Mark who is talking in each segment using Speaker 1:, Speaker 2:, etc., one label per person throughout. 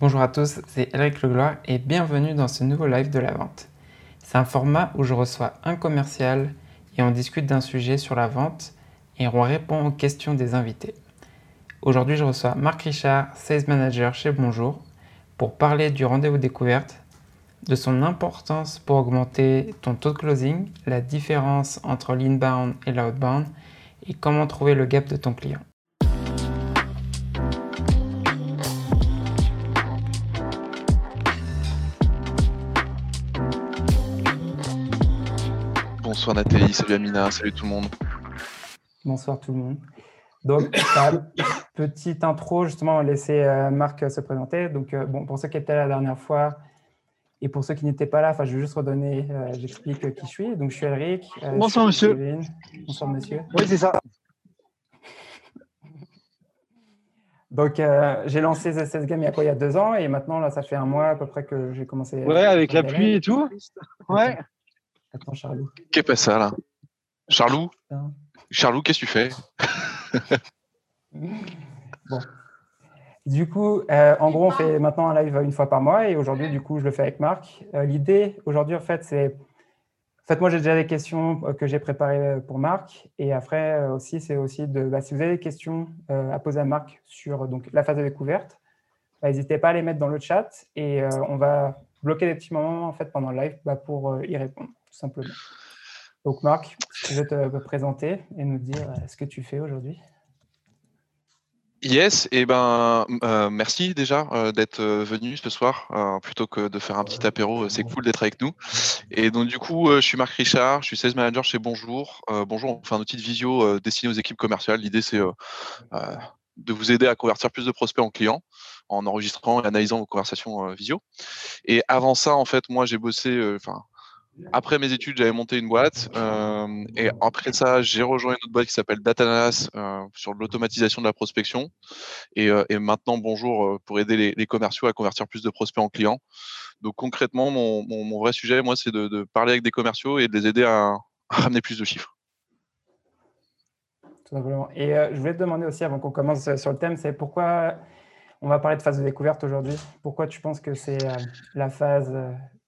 Speaker 1: Bonjour à tous, c'est Eric Legloire et bienvenue dans ce nouveau live de la vente. C'est un format où je reçois un commercial et on discute d'un sujet sur la vente et on répond aux questions des invités. Aujourd'hui, je reçois Marc Richard, Sales Manager chez Bonjour, pour parler du rendez-vous découverte, de son importance pour augmenter ton taux de closing, la différence entre l'inbound et l'outbound et comment trouver le gap de ton client.
Speaker 2: Bonsoir Nathalie, salut Amina, salut tout le monde.
Speaker 1: Bonsoir tout le monde. Donc, petite intro, justement, on va laisser euh, Marc se présenter. Donc, euh, bon, pour ceux qui étaient là la dernière fois et pour ceux qui n'étaient pas là, je vais juste redonner, euh, j'explique qui je suis. Donc, je suis Eric.
Speaker 3: Bonsoir, monsieur.
Speaker 1: Bonsoir, monsieur.
Speaker 3: Oui, c'est ça.
Speaker 1: Donc, j'ai lancé CS Game il y a quoi Il y a deux ans et maintenant, là, ça fait un mois à peu près que j'ai commencé.
Speaker 3: Ouais, avec la pluie et tout. Ouais.
Speaker 1: Attends, Charlot.
Speaker 2: Qu'est-ce que ça là? Charlot? Charlot, qu'est-ce que tu fais?
Speaker 1: Bon. Du coup, euh, en gros, on fait maintenant un live une fois par mois et aujourd'hui, du coup, je le fais avec Marc. Euh, l'idée aujourd'hui, en fait, c'est. En fait, moi, j'ai déjà des questions euh, que j'ai préparées pour Marc. Et après, aussi, c'est aussi de. Bah, si vous avez des questions à poser à Marc sur donc, la phase de découverte, bah, n'hésitez pas à les mettre dans le chat et on va bloquer des petits moments en fait, pendant le live bah, pour y répondre tout simplement. Donc Marc, tu veux te présenter et nous dire euh, ce que tu fais aujourd'hui
Speaker 2: Yes, et eh ben euh, merci déjà euh, d'être venu ce soir plutôt que de faire un petit apéro. C'est cool d'être avec nous. Et donc du coup, je suis Marc Richard, je suis sales manager chez Bonjour. Bonjour, on fait un outil de visio destiné aux équipes commerciales. L'idée c'est de vous aider à convertir plus de prospects en clients en enregistrant et analysant vos conversations visio. Et avant ça, en fait, moi j'ai bossé, enfin après mes études, j'avais monté une boîte. Euh, et après ça, j'ai rejoint une autre boîte qui s'appelle Datanas euh, sur l'automatisation de la prospection. Et, euh, maintenant, bonjour, pour aider les, commerciaux à convertir plus de prospects en clients. Donc concrètement, mon, vrai sujet, moi, c'est de, parler avec des commerciaux et de les aider à, ramener plus de chiffres.
Speaker 1: Tout simplement. Et je voulais te demander aussi, avant qu'on commence sur le thème, c'est pourquoi on va parler de phase de découverte aujourd'hui? Pourquoi tu penses que c'est la phase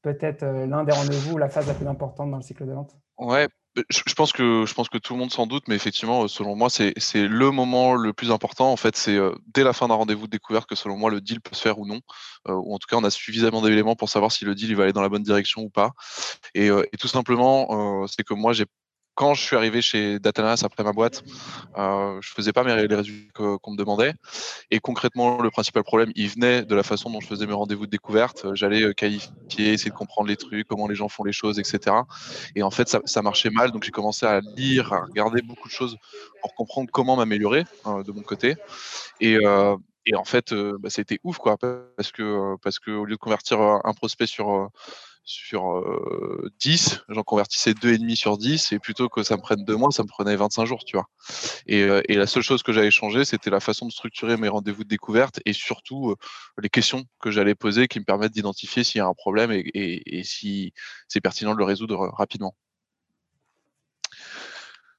Speaker 1: peut-être euh, l'un des rendez-vous, la phase la plus importante dans le cycle de vente
Speaker 2: Ouais, je pense que je pense que tout le monde s'en doute, mais effectivement, selon moi, c'est le moment le plus important. En fait, c'est euh, dès la fin d'un rendez-vous de découverte que selon moi le deal peut se faire ou non, euh, ou en tout cas on a suffisamment d'éléments pour savoir si le deal il va aller dans la bonne direction ou pas. Et tout simplement, c'est que moi j'ai quand je suis arrivé chez Datanas après ma boîte, euh, je faisais pas mes, les résultats qu'on me demandait. Et concrètement, le principal problème, il venait de la façon dont je faisais mes rendez-vous de découverte. J'allais euh, qualifier, essayer de comprendre les trucs, comment les gens font les choses, etc. Et en fait, ça, marchait mal. Donc, j'ai commencé à lire, à regarder beaucoup de choses pour comprendre comment m'améliorer euh, de mon côté. Et, euh, en fait, euh, bah, été ouf, quoi, parce que, euh, parce que au lieu de convertir un prospect sur sur 10, j'en convertissais 2,5 sur 10, et plutôt que ça me prenne deux mois, ça me prenait 25 jours, tu vois. Et, la seule chose que j'avais changé, c'était la façon de structurer mes rendez-vous de découverte et surtout les questions que j'allais poser qui me permettent d'identifier s'il y a un problème et, si c'est pertinent de le résoudre rapidement.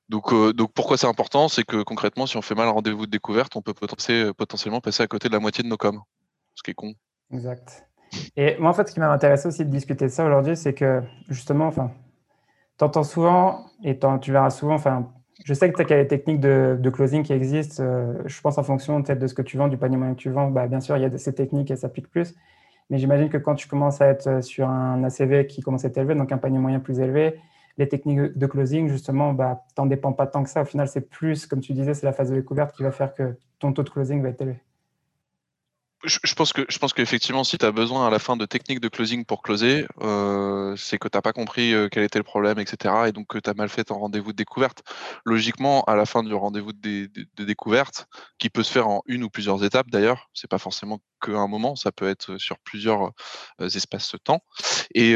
Speaker 2: Donc, donc pourquoi c'est important? C'est que concrètement, si on fait mal un rendez-vous de découverte, on peut potentiellement passer à côté de la moitié de nos coms, ce qui est con.
Speaker 1: Exact. Et moi, en fait, ce qui m'a intéressé aussi de discuter de ça aujourd'hui, c'est que justement, enfin, tu entends souvent et tu verras souvent, enfin, je sais que tu as les techniques de, closing qui existent. Euh, je pense en fonction peut-être de ce que tu vends, du panier moyen que tu vends, bah, bien sûr, il y a ces techniques ça s'appliquent plus. Mais j'imagine que quand tu commences à être sur un ACV qui commence à être élevé, donc un panier moyen plus élevé, les techniques de closing, justement, bah, tu n'en dépends pas tant que ça. Au final, c'est plus, comme tu disais, c'est la phase de découverte qui va faire que ton taux de closing va être élevé
Speaker 2: je, pense que je pense qu'effectivement, si tu as besoin à la fin de techniques de closing pour closer, euh, c'est que tu n'as pas compris euh, quel était le problème, etc. Et donc que tu as mal fait ton rendez-vous de découverte. Logiquement, à la fin du rendez-vous de, découverte, qui peut se faire en une ou plusieurs étapes d'ailleurs, c'est pas forcément qu'un moment, ça peut être sur plusieurs euh, espaces de temps. Et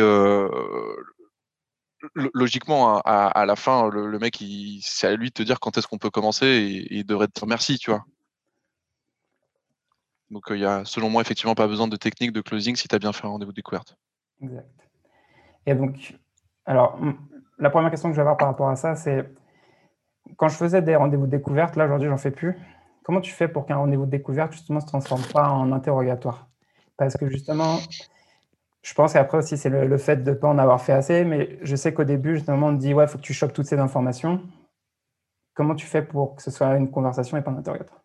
Speaker 2: logiquement, à, la fin, le, mec, c'est à lui de te dire quand est-ce qu'on peut commencer et, il devrait te dire merci, tu vois. Donc, il n'y a, selon moi, effectivement, pas besoin de technique de closing si tu as bien fait un rendez-vous de découverte.
Speaker 1: Exact. Et donc, alors, la première question que je vais avoir par rapport à ça, c'est quand je faisais des rendez-vous de découverte, là, aujourd'hui, j'en fais plus. Comment tu fais pour qu'un rendez-vous de découverte, justement, se transforme pas en interrogatoire? Parce que justement, je pense qu'après aussi, c'est le, fait de ne pas en avoir fait assez, mais je sais qu'au début, justement, on te dit, ouais, il faut que tu chopes toutes ces informations. Comment tu fais pour que ce soit une conversation et pas un interrogatoire?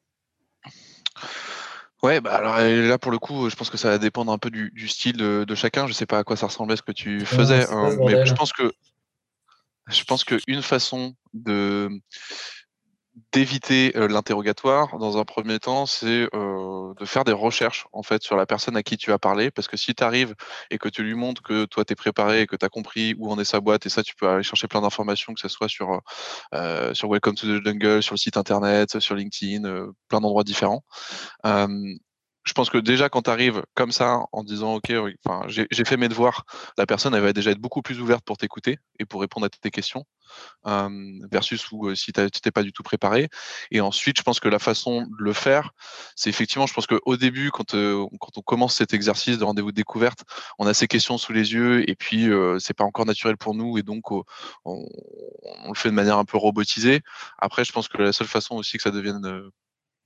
Speaker 2: Ouais, bah alors là pour le coup, je pense que ça va dépendre un peu du, style de, chacun. Je sais pas à quoi ça ressemblait ce que tu faisais, hein, mais je pense que je pense qu'une façon de d'éviter l'interrogatoire dans un premier temps, c'est de faire des recherches en fait sur la personne à qui tu as parlé. Parce que si tu arrives et que tu lui montres que toi tu es préparé et que tu as compris où en est sa boîte, et ça tu peux aller chercher plein d'informations, que ce soit sur, sur Welcome to the Jungle, sur le site internet, sur LinkedIn, plein d'endroits différents je pense que déjà quand tu arrives comme ça en disant ok j'ai fait mes devoirs la personne elle va déjà être beaucoup plus ouverte pour t'écouter et pour répondre à tes questions versus où si tu n'étais pas du tout préparé. Et ensuite je pense que la façon de le faire c'est effectivement je pense qu'au début quand, quand on commence cet exercice de rendez-vous de découverte on a ces questions sous les yeux et puis c'est pas encore naturel pour nous et donc on, on, le fait de manière un peu robotisée. Après je pense que la seule façon aussi que ça devienne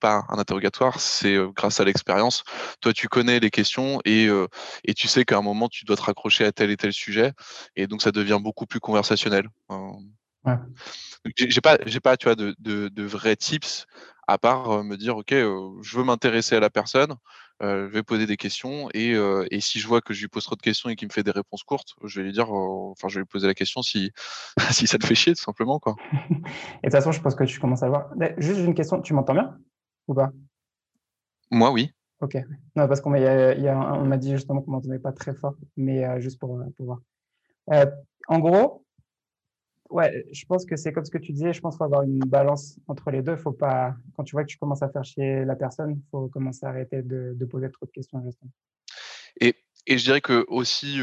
Speaker 2: pas un interrogatoire, c'est grâce à l'expérience. Toi, tu connais les questions et, et tu sais qu'à un moment, tu dois te raccrocher à tel et tel sujet. Et donc, ça devient beaucoup plus conversationnel. Ouais. J'ai pas, j'ai pas, tu vois, de, de, vrais tips à part me dire, OK, je veux m'intéresser à la personne, je vais poser des questions et, et, si je vois que je lui pose trop de questions et qu'il me fait des réponses courtes, je vais lui dire, enfin, je vais lui poser la question si, si ça te fait chier, tout simplement, quoi.
Speaker 1: et de toute façon, je pense que tu commences à voir. Juste une question, tu m'entends bien? Ou pas?
Speaker 2: Moi, oui.
Speaker 1: Ok. Non, parce qu'on m'a dit justement qu'on m'entendait pas très fort, mais euh, juste pour, euh, pour voir. Euh, en gros, ouais, je pense que c'est comme ce que tu disais, je pense qu'il faut avoir une balance entre les deux. Faut pas, quand tu vois que tu commences à faire chier la personne, il faut commencer à arrêter de, poser trop de questions. Justement.
Speaker 2: Et, et je dirais que aussi,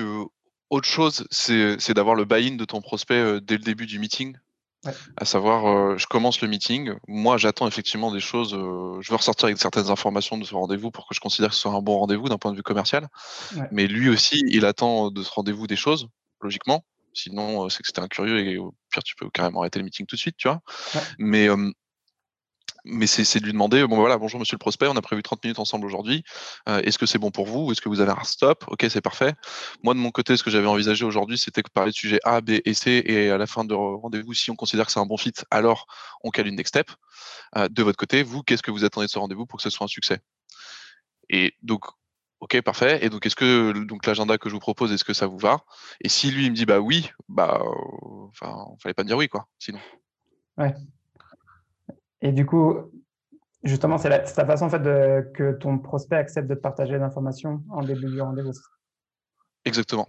Speaker 2: autre chose, c'est d'avoir le buy-in de ton prospect dès le début du meeting. À savoir, euh, je commence le meeting. Moi, j'attends effectivement des choses. Euh, je veux ressortir avec certaines informations de ce rendez-vous pour que je considère que ce soit un bon rendez-vous d'un point de vue commercial. Mais lui aussi, il attend de ce rendez-vous des choses, logiquement. Sinon, euh, c'est que c'était incurieux et au pire, tu peux carrément arrêter le meeting tout de suite, tu vois. Mais mais c'est de lui demander bon voilà bonjour monsieur le prospect on a prévu 30 minutes ensemble aujourd'hui euh, est-ce que c'est bon pour vous est-ce que vous avez un stop? Ok c'est parfait moi de mon côté ce que j'avais envisagé aujourd'hui c'était de parler de sujets A B et C et à la fin de rendez-vous si on considère que c'est un bon fit alors on cale une next step euh, de votre côté vous qu'est-ce que vous attendez de ce rendez-vous pour que ce soit un succès? Et donc Ok, parfait. Et donc, est-ce que l'agenda que je vous propose, est-ce que ça vous va? Et si lui il me dit bah oui, bah, euh, enfin, fallait pas me dire oui quoi, sinon.
Speaker 1: Ouais. Et du coup, justement, c'est la, façon en fait que ton prospect accepte de te partager l'information en début du rendez-vous.
Speaker 2: Exactement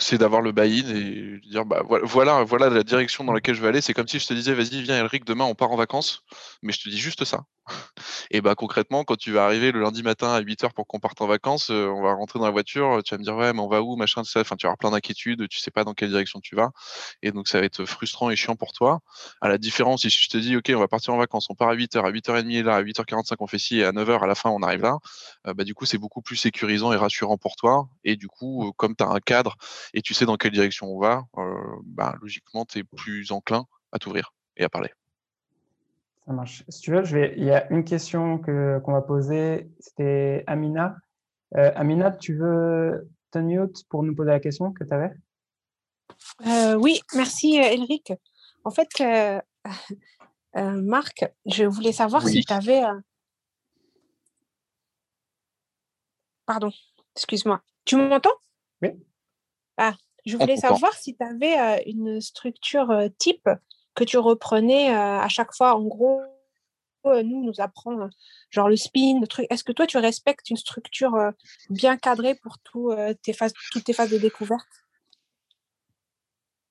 Speaker 2: c'est d'avoir le buy-in et dire bah voilà, voilà la direction dans laquelle je vais aller. C'est comme si je te disais vas-y viens Elric demain on part en vacances, mais je te dis juste ça. Et bah concrètement quand tu vas arriver le lundi matin à 8h pour qu'on parte en vacances, euh, on va rentrer dans la voiture, tu vas me dire ouais mais on va où machin ça. Enfin tu avoir plein d'inquiétudes, tu sais pas dans quelle direction tu vas et donc ça va être frustrant et chiant pour toi. À la différence si je te dis ok on va partir en vacances, on part à 8h, à 8h30 là, à 8h45 on fait ci et à 9h à la fin on arrive là, euh, bah du coup c'est beaucoup plus sécurisant et rassurant pour toi et du coup euh, comme tu as un cadre et tu sais dans quelle direction on va, euh, bah, logiquement, tu es plus enclin à t'ouvrir et à parler.
Speaker 1: Ça marche. Si tu veux, je vais... il y a une question qu'on va poser. C'était Amina. Euh, Amina, tu veux te mute pour nous poser la question que tu avais?
Speaker 4: Euh, Oui, merci Elric. En fait, Marc, je voulais savoir si tu avais... Pardon, excuse-moi. Tu m'entends?
Speaker 1: Oui.
Speaker 4: Ah, je voulais savoir si tu avais euh, une structure euh, type que tu reprenais euh, à chaque fois. En gros, nous, nous apprend genre le spin, le truc. Est-ce que toi, tu respectes une structure bien cadrée pour tes phases, toutes tes phases de découverte?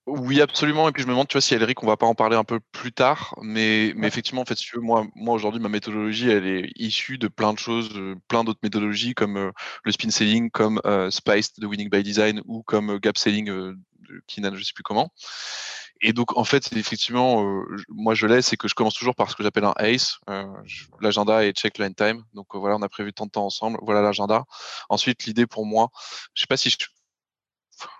Speaker 2: Oui, absolument. Et puis je me demande, tu vois, si Elric, on va pas en parler un peu plus tard, mais, mais effectivement, en fait, si tu veux, moi, moi aujourd'hui, ma méthodologie, elle est issue de plein de choses, plein d'autres méthodologies comme le spin selling, comme Spice de Winning by Design ou comme Gap Selling de Kinan, je sais plus comment. Et donc, en fait, effectivement, moi, je l'ai, c'est que je commence toujours par ce que j'appelle un ACE. l'agenda et check line time. Donc, voilà, on a prévu tant de temps ensemble. Voilà l'agenda. Ensuite, l'idée pour moi, je sais pas si je,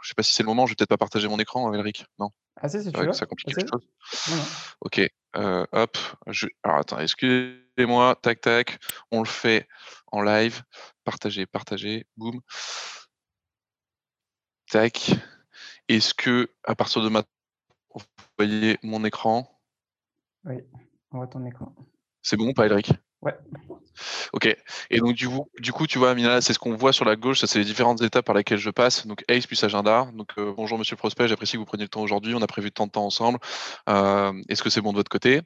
Speaker 2: je sais pas si c'est le moment, je vais peut-être pas partager mon écran, Elric. Non?
Speaker 1: Ah si, si tu veux.
Speaker 2: Ça complique quelque chose. Ok. Euh, hop. Alors attends, excusez-moi. Tac, tac. On le fait en live, partager, partager, boum. Tac. Est-ce que à partir de maintenant, vous voyez mon écran?
Speaker 1: Oui, on voit ton écran.
Speaker 2: C'est bon, pas Elric?
Speaker 1: Ouais.
Speaker 2: Ok. Et donc, du coup, du coup tu vois, Mina, c'est ce qu'on voit sur la gauche. Ça, c'est les différentes étapes par lesquelles je passe. Donc, Ace plus agenda. Donc, euh, bonjour, monsieur prospect. J'apprécie que vous preniez le temps aujourd'hui. On a prévu tant de temps ensemble. Euh, est-ce que c'est bon de votre côté?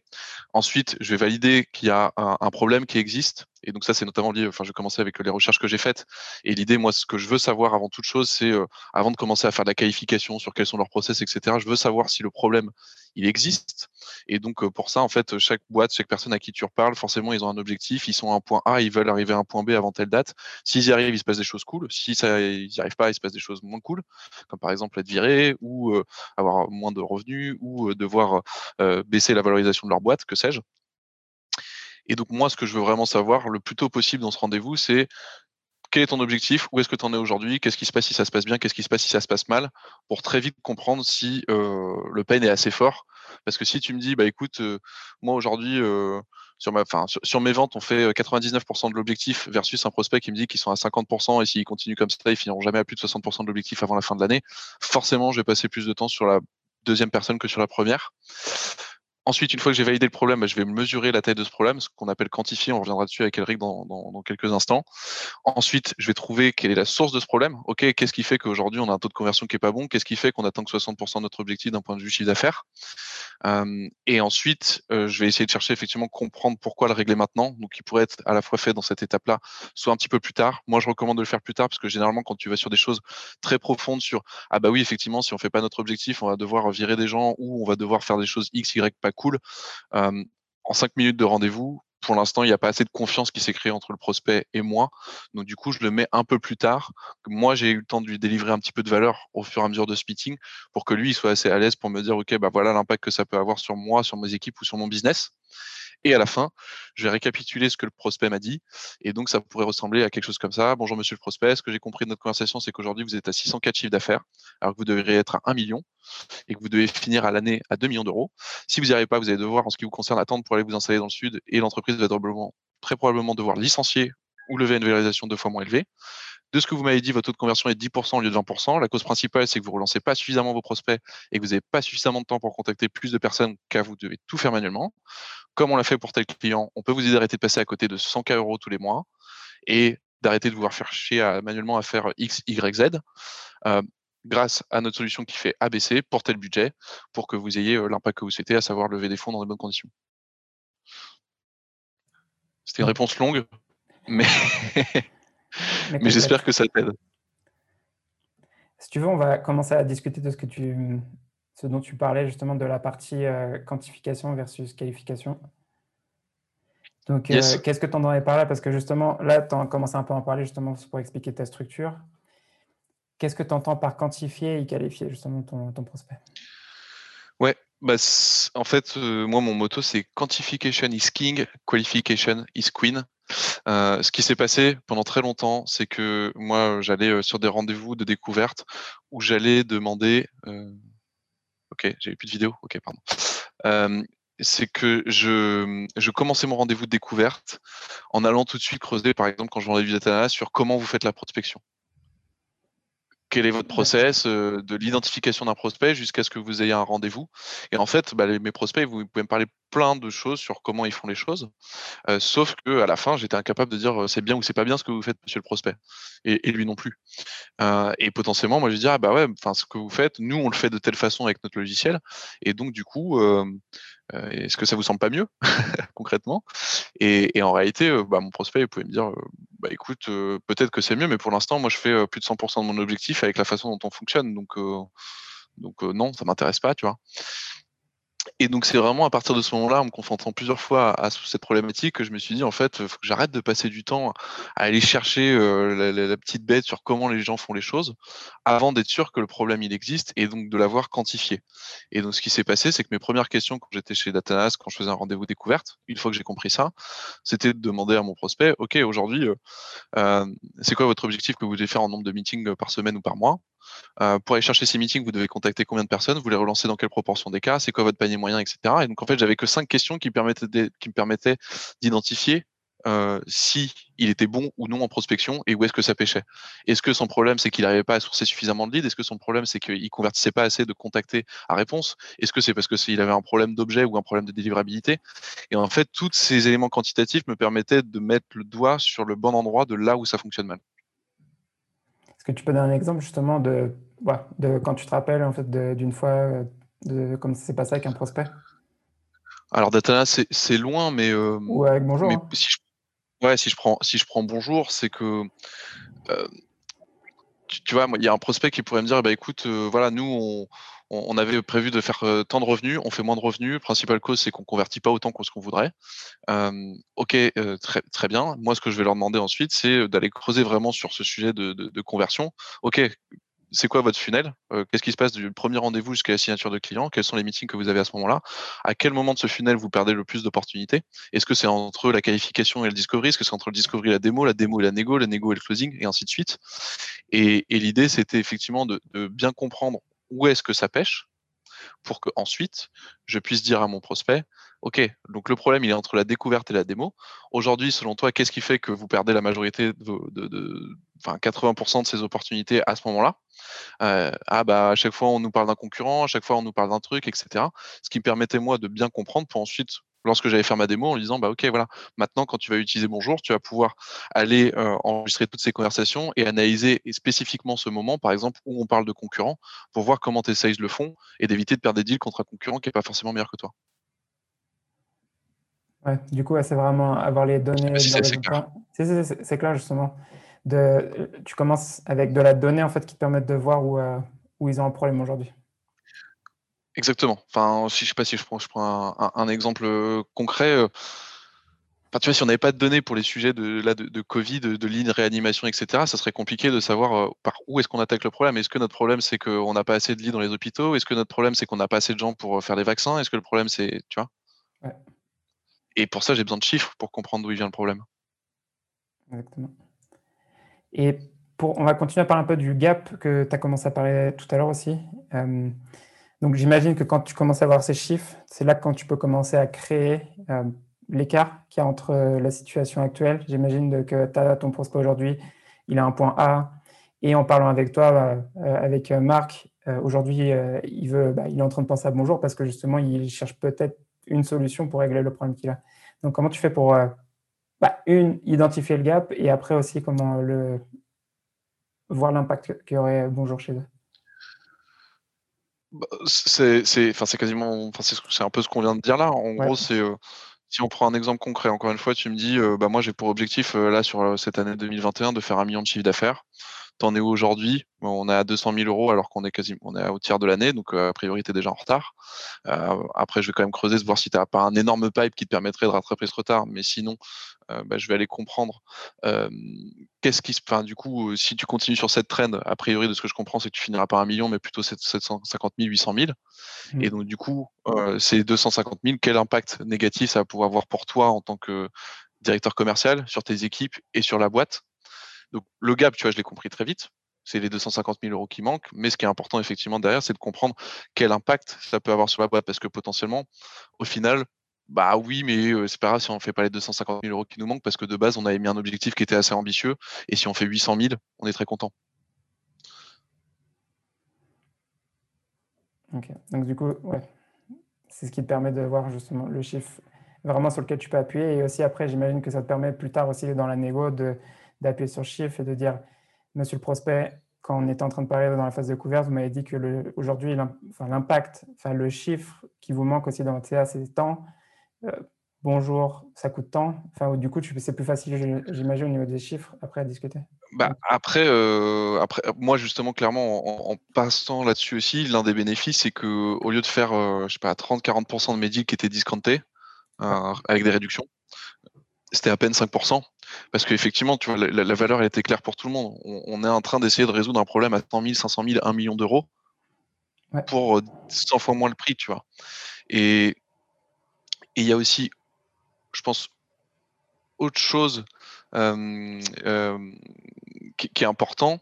Speaker 2: Ensuite, je vais valider qu'il y a un, problème qui existe. Et donc, ça, c'est notamment lié. Enfin, je commencer avec les recherches que j'ai faites. Et l'idée, moi, ce que je veux savoir avant toute chose, c'est avant de commencer à faire de la qualification sur quels sont leurs process, etc., je veux savoir si le problème, il existe. Et donc, pour ça, en fait, chaque boîte, chaque personne à qui tu reparles, forcément, ils ont un objectif. Ils sont à un point A, ils veulent arriver à un point B avant telle date. S'ils y arrivent, il se passe des choses cool. Si ils n'y arrivent pas, il se passe des choses moins cool, comme par exemple être viré ou avoir moins de revenus ou devoir baisser la valorisation de leur boîte, que sais-je. Et donc moi, ce que je veux vraiment savoir le plus tôt possible dans ce rendez-vous, c'est quel est ton objectif Où est-ce que tu en es aujourd'hui Qu'est-ce qui se passe si ça se passe bien Qu'est-ce qui se passe si ça se passe mal Pour très vite comprendre si le pain est assez fort. Parce que si tu me dis, bah écoute, moi aujourd'hui, sur, ma, sur, mes ventes, on fait 99% de l'objectif versus un prospect qui me dit qu'ils sont à 50% et s'ils continuent comme ça, ils finiront jamais à plus de 60% de l'objectif avant la fin de l'année. Forcément, je vais passer plus de temps sur la deuxième personne que sur la première. Ensuite, une fois que j'ai validé le problème, bah, je vais mesurer la taille de ce problème, ce qu'on appelle quantifier. On reviendra dessus avec Elric dans, dans, quelques instants. Ensuite, je vais trouver quelle est la source de ce problème. OK, qu'est-ce qui fait qu'aujourd'hui on a un taux de conversion qui est pas bon? Qu'est-ce qui fait qu'on attend que 60% de notre objectif d'un point de vue chiffre d'affaires? Et ensuite, je vais essayer de chercher effectivement comprendre pourquoi le régler maintenant. Donc, il pourrait être à la fois fait dans cette étape-là, soit un petit peu plus tard. Moi, je recommande de le faire plus tard parce que généralement, quand tu vas sur des choses très profondes sur ah bah oui, effectivement, si on fait pas notre objectif, on va devoir virer des gens ou on va devoir faire des choses X, Y pas cool. en cinq minutes de rendez-vous, pour l'instant, il n'y a pas assez de confiance qui s'est créée entre le prospect et moi. Donc, du coup, je le mets un peu plus tard. Moi, j'ai eu le temps de lui délivrer un petit peu de valeur au fur et à mesure de ce pour que lui il soit assez à l'aise pour me dire, OK, bah voilà l'impact que ça peut avoir sur moi, sur mes équipes ou sur mon business. Et à la fin, je vais récapituler ce que le prospect m'a dit. Et donc, ça pourrait ressembler à quelque chose comme ça. Bonjour, monsieur le prospect. Ce que j'ai compris de notre conversation, c'est qu'aujourd'hui, vous êtes à 604 chiffres d'affaires, alors que vous devriez être à 1 million et que vous devez finir à l'année à 2 millions d'euros. Si vous n'y arrivez pas, vous allez devoir, en ce qui vous concerne, attendre pour aller vous installer dans le sud et l'entreprise va très probablement devoir licencier ou lever une valorisation deux fois moins élevée. De ce que vous m'avez dit, votre taux de conversion est 10% au lieu de 20%. La cause principale, c'est que vous ne relancez pas suffisamment vos prospects et que vous n'avez pas suffisamment de temps pour contacter plus de personnes car vous devez tout faire manuellement. Comme on l'a fait pour tel client, on peut vous aider à arrêter de passer à côté de 100K euros tous les mois et d'arrêter de vous faire chier à, manuellement à faire X, Y, Z. Euh, grâce à notre solution qui fait ABC pour tel budget pour que vous ayez euh, l'impact que vous souhaitez, à savoir lever des fonds dans de bonnes conditions. C'était une réponse longue, mais Mais, j'espère que ça t'aide.
Speaker 1: Si tu veux, on va commencer à discuter de ce, que tu, ce dont tu parlais justement de la partie euh, quantification versus qualification. Donc, euh, qu'est-ce que tu entendais par là? Parce que justement, là, tu as commencé un peu à en parler justement pour expliquer ta structure. Qu'est-ce que tu entends par quantifier et qualifier justement ton, ton prospect?
Speaker 2: Ouais, bah, en fait, euh, moi, mon motto, c'est quantification is king, qualification is queen. Euh, ce qui s'est passé pendant très longtemps, c'est que moi, j'allais sur des rendez-vous de découverte où j'allais demander. Ok, j'avais plus de vidéo. Ok, pardon. C'est que je, je, commençais mon rendez-vous de découverte en allant tout de suite creuser, par exemple, quand je vendais du data sur comment vous faites la prospection quel est votre process de l'identification d'un prospect jusqu'à ce que vous ayez un rendez-vous. Et en fait, bah, mes prospects, vous pouvez me parler plein de choses sur comment ils font les choses, sauf que à la fin, j'étais incapable de dire c'est bien ou c'est pas bien ce que vous faites, monsieur le prospect, et, lui non plus. et potentiellement, moi, je dis ah bah ouais, enfin ce que vous faites, nous on le fait de telle façon avec notre logiciel, et donc du coup, est-ce que ça vous semble pas mieux concrètement? Et, en réalité, bah, mon prospect, il pouvait me dire bah écoute, peut-être que c'est mieux, mais pour l'instant, moi je fais plus de 100% de mon objectif avec la façon dont on fonctionne, donc non, ça m'intéresse pas. Et donc c'est vraiment à partir de ce moment-là, en me confrontant plusieurs fois à, cette problématique, que je me suis dit en fait, faut que j'arrête de passer du temps à aller chercher la, petite bête sur comment les gens font les choses, avant d'être sûr que le problème il existe et donc de l'avoir quantifié. Et donc ce qui s'est passé, c'est que mes premières questions quand j'étais chez Datanas, quand je faisais un rendez-vous découverte, une fois que j'ai compris ça, c'était de demander à mon prospect, ok aujourd'hui, c'est quoi votre objectif que vous devez faire en nombre de meetings par semaine ou par mois? Euh, pour aller chercher ces meetings, vous devez contacter combien de personnes, vous les relancez dans quelle proportion des cas, c'est quoi votre panier moyen, etc. Et donc en fait, j'avais que cinq questions qui, me permettaient d'identifier euh, si il était bon ou non en prospection et où est-ce que ça pêchait. Est-ce que son problème c'est qu'il n'arrivait pas à sourcer suffisamment de leads? Est-ce que son problème c'est qu'il convertissait pas assez de contactés à réponse? Est-ce que c'est parce qu'il avait un problème d'objet ou un problème de délivrabilité? Et en fait, tous ces éléments quantitatifs me permettaient de mettre le doigt sur le bon endroit de là où ça fonctionne mal.
Speaker 1: Est-ce que tu peux donner un exemple justement de, de quand tu te rappelles en fait d'une fois de comme ça s'est passé avec un prospect?
Speaker 2: Alors Datana, c'est loin, mais, euh,
Speaker 1: ouais, avec bonjour.
Speaker 2: Mais hein. si je, ouais, si je prends si je prends bonjour, c'est que euh, tu, vois, il y a un prospect qui pourrait me dire, bah écoute, euh, voilà, nous on, on, avait prévu de faire tant de revenus, on fait moins de revenus. Principale cause, c'est qu'on convertit pas autant qu'on ce qu'on voudrait. ok, très, très bien. Moi, ce que je vais leur demander ensuite, c'est d'aller creuser vraiment sur ce sujet de, conversion. Ok, c'est quoi votre funnel? Euh, Qu'est-ce qui se passe du premier rendez-vous jusqu'à la signature de client? Quels sont les meetings que vous avez à ce moment-là? À quel moment de ce funnel vous perdez le plus d'opportunités? Est-ce que c'est entre la qualification et le discovery? Est-ce que c'est entre le discovery et la démo, la démo et la négo, la négo et le closing, et ainsi de suite? Et, l'idée, c'était effectivement de, bien comprendre où est-ce que ça pêche pour que ensuite je puisse dire à mon prospect Ok, donc le problème il est entre la découverte et la démo. Aujourd'hui, selon toi, qu'est-ce qui fait que vous perdez la majorité de, enfin 80% de ces opportunités à ce moment-là? Euh, Ah bah à chaque fois on nous parle d'un concurrent, à chaque fois on nous parle d'un truc, etc. Ce qui me permettait moi de bien comprendre pour ensuite lorsque j'allais faire ma démo en lui disant bah ok voilà maintenant quand tu vas utiliser bonjour tu vas pouvoir aller euh, enregistrer toutes ces conversations et analyser spécifiquement ce moment par exemple où on parle de concurrents pour voir comment tes sales le font et d'éviter de perdre des deals contre un concurrent qui n'est pas forcément meilleur que toi.
Speaker 1: Ouais, du coup, c'est vraiment avoir les données. c'est clair. C'est clair, justement. De, tu commences avec de la donnée en fait, qui te permettent de voir où, euh, où ils ont un problème aujourd'hui.
Speaker 2: Exactement. Enfin, si je sais pas si je prends, je prends un, exemple euh, concret. Euh, enfin, tu vois, si on n'avait pas de données pour les sujets de, là, de, Covid, de, de ligne, réanimation, etc., ça serait compliqué de savoir par où est-ce qu'on attaque le problème. Est-ce que notre problème, c'est qu'on n'a pas assez de lits dans les hôpitaux? Est-ce que notre problème, c'est qu'on n'a pas assez de gens pour faire les vaccins? Est-ce que le problème, c'est. Tu vois? Ouais. Et pour ça, j'ai besoin de chiffres pour comprendre d'où il vient le problème.
Speaker 1: Exactement. Et pour, on va continuer à parler un peu du gap que tu as commencé à parler tout à l'heure aussi. Euh, donc j'imagine que quand tu commences à voir ces chiffres, c'est là que quand tu peux commencer à créer euh, l'écart qu'il y a entre euh, la situation actuelle. J'imagine que tu as ton prospect aujourd'hui, il a un point A, et en parlant avec toi, avec Marc, aujourd'hui, il, bah, il est en train de penser à bonjour parce que justement, il cherche peut-être une solution pour régler le problème qu'il a. Donc, comment tu fais pour, euh, bah, une, identifier le gap et après aussi comment le voir l'impact qu'il y aurait bonjour chez eux?
Speaker 2: bah, c'est quasiment c'est un peu ce qu'on vient de dire là. En gros c'est euh, si on prend un exemple concret encore une fois tu me dis euh, bah moi j'ai pour objectif là sur cette année 2021 de faire un million de chiffre d'affaires. T'en es où aujourd'hui? On est à 200 000 euros alors qu'on est quasiment on est au tiers de l'année, donc euh, a priori tu es déjà en retard. Euh, après, je vais quand même creuser, voir si tu n'as pas un énorme pipe qui te permettrait de rattraper ce retard, mais sinon, euh, bah, je vais aller comprendre qu'est-ce qui se. Enfin, du coup, si tu continues sur cette trend, a priori, de ce que je comprends, c'est que tu finiras par un million, mais plutôt 750 000, 800 000. Et donc, du coup, ces 250 000, quel impact négatif ça va pouvoir avoir pour toi en tant que directeur commercial, sur tes équipes et sur la boîte? Donc le gap, tu vois, je l'ai compris très vite. C'est les 250 000 euros qui manquent. Mais ce qui est important effectivement derrière, c'est de comprendre quel impact ça peut avoir sur la boîte. Parce que potentiellement, au final, bah oui, mais c'est pas grave si on fait pas les 250 000 euros qui nous manquent, parce que de base, on avait mis un objectif qui était assez ambitieux. Et si on fait 800 000, on est très content.
Speaker 1: Ok. Donc du coup, ouais. C'est ce qui te permet de voir justement le chiffre vraiment sur lequel tu peux appuyer. Et aussi après, j'imagine que ça te permet plus tard aussi dans la négo d'appuyer sur le chiffre et de dire, monsieur le prospect, quand on était en train de parler dans la phase de couverte, vous m'avez dit que aujourd'hui, l'impact, enfin, le chiffre qui vous manque aussi dans votre CA, c'est temps. Euh, bonjour, ça coûte tant? Enfin, du coup, c'est plus facile, j'imagine, au niveau des chiffres, après à discuter?
Speaker 2: Bah, après, euh, après, moi, justement, clairement, en, passant là-dessus aussi, l'un des bénéfices, c'est que au lieu de faire, euh, je sais pas, 30-40% de mes deals qui étaient discountés, avec des réductions, c'était à peine 5%. Parce qu'effectivement, tu vois, la, valeur elle était claire pour tout le monde. On, est en train d'essayer de résoudre un problème à 100 000, 500 000, 1 million d'euros pour 100 euh, fois moins le prix, tu vois. Et il y a aussi, je pense, autre chose euh, euh, qui, est important.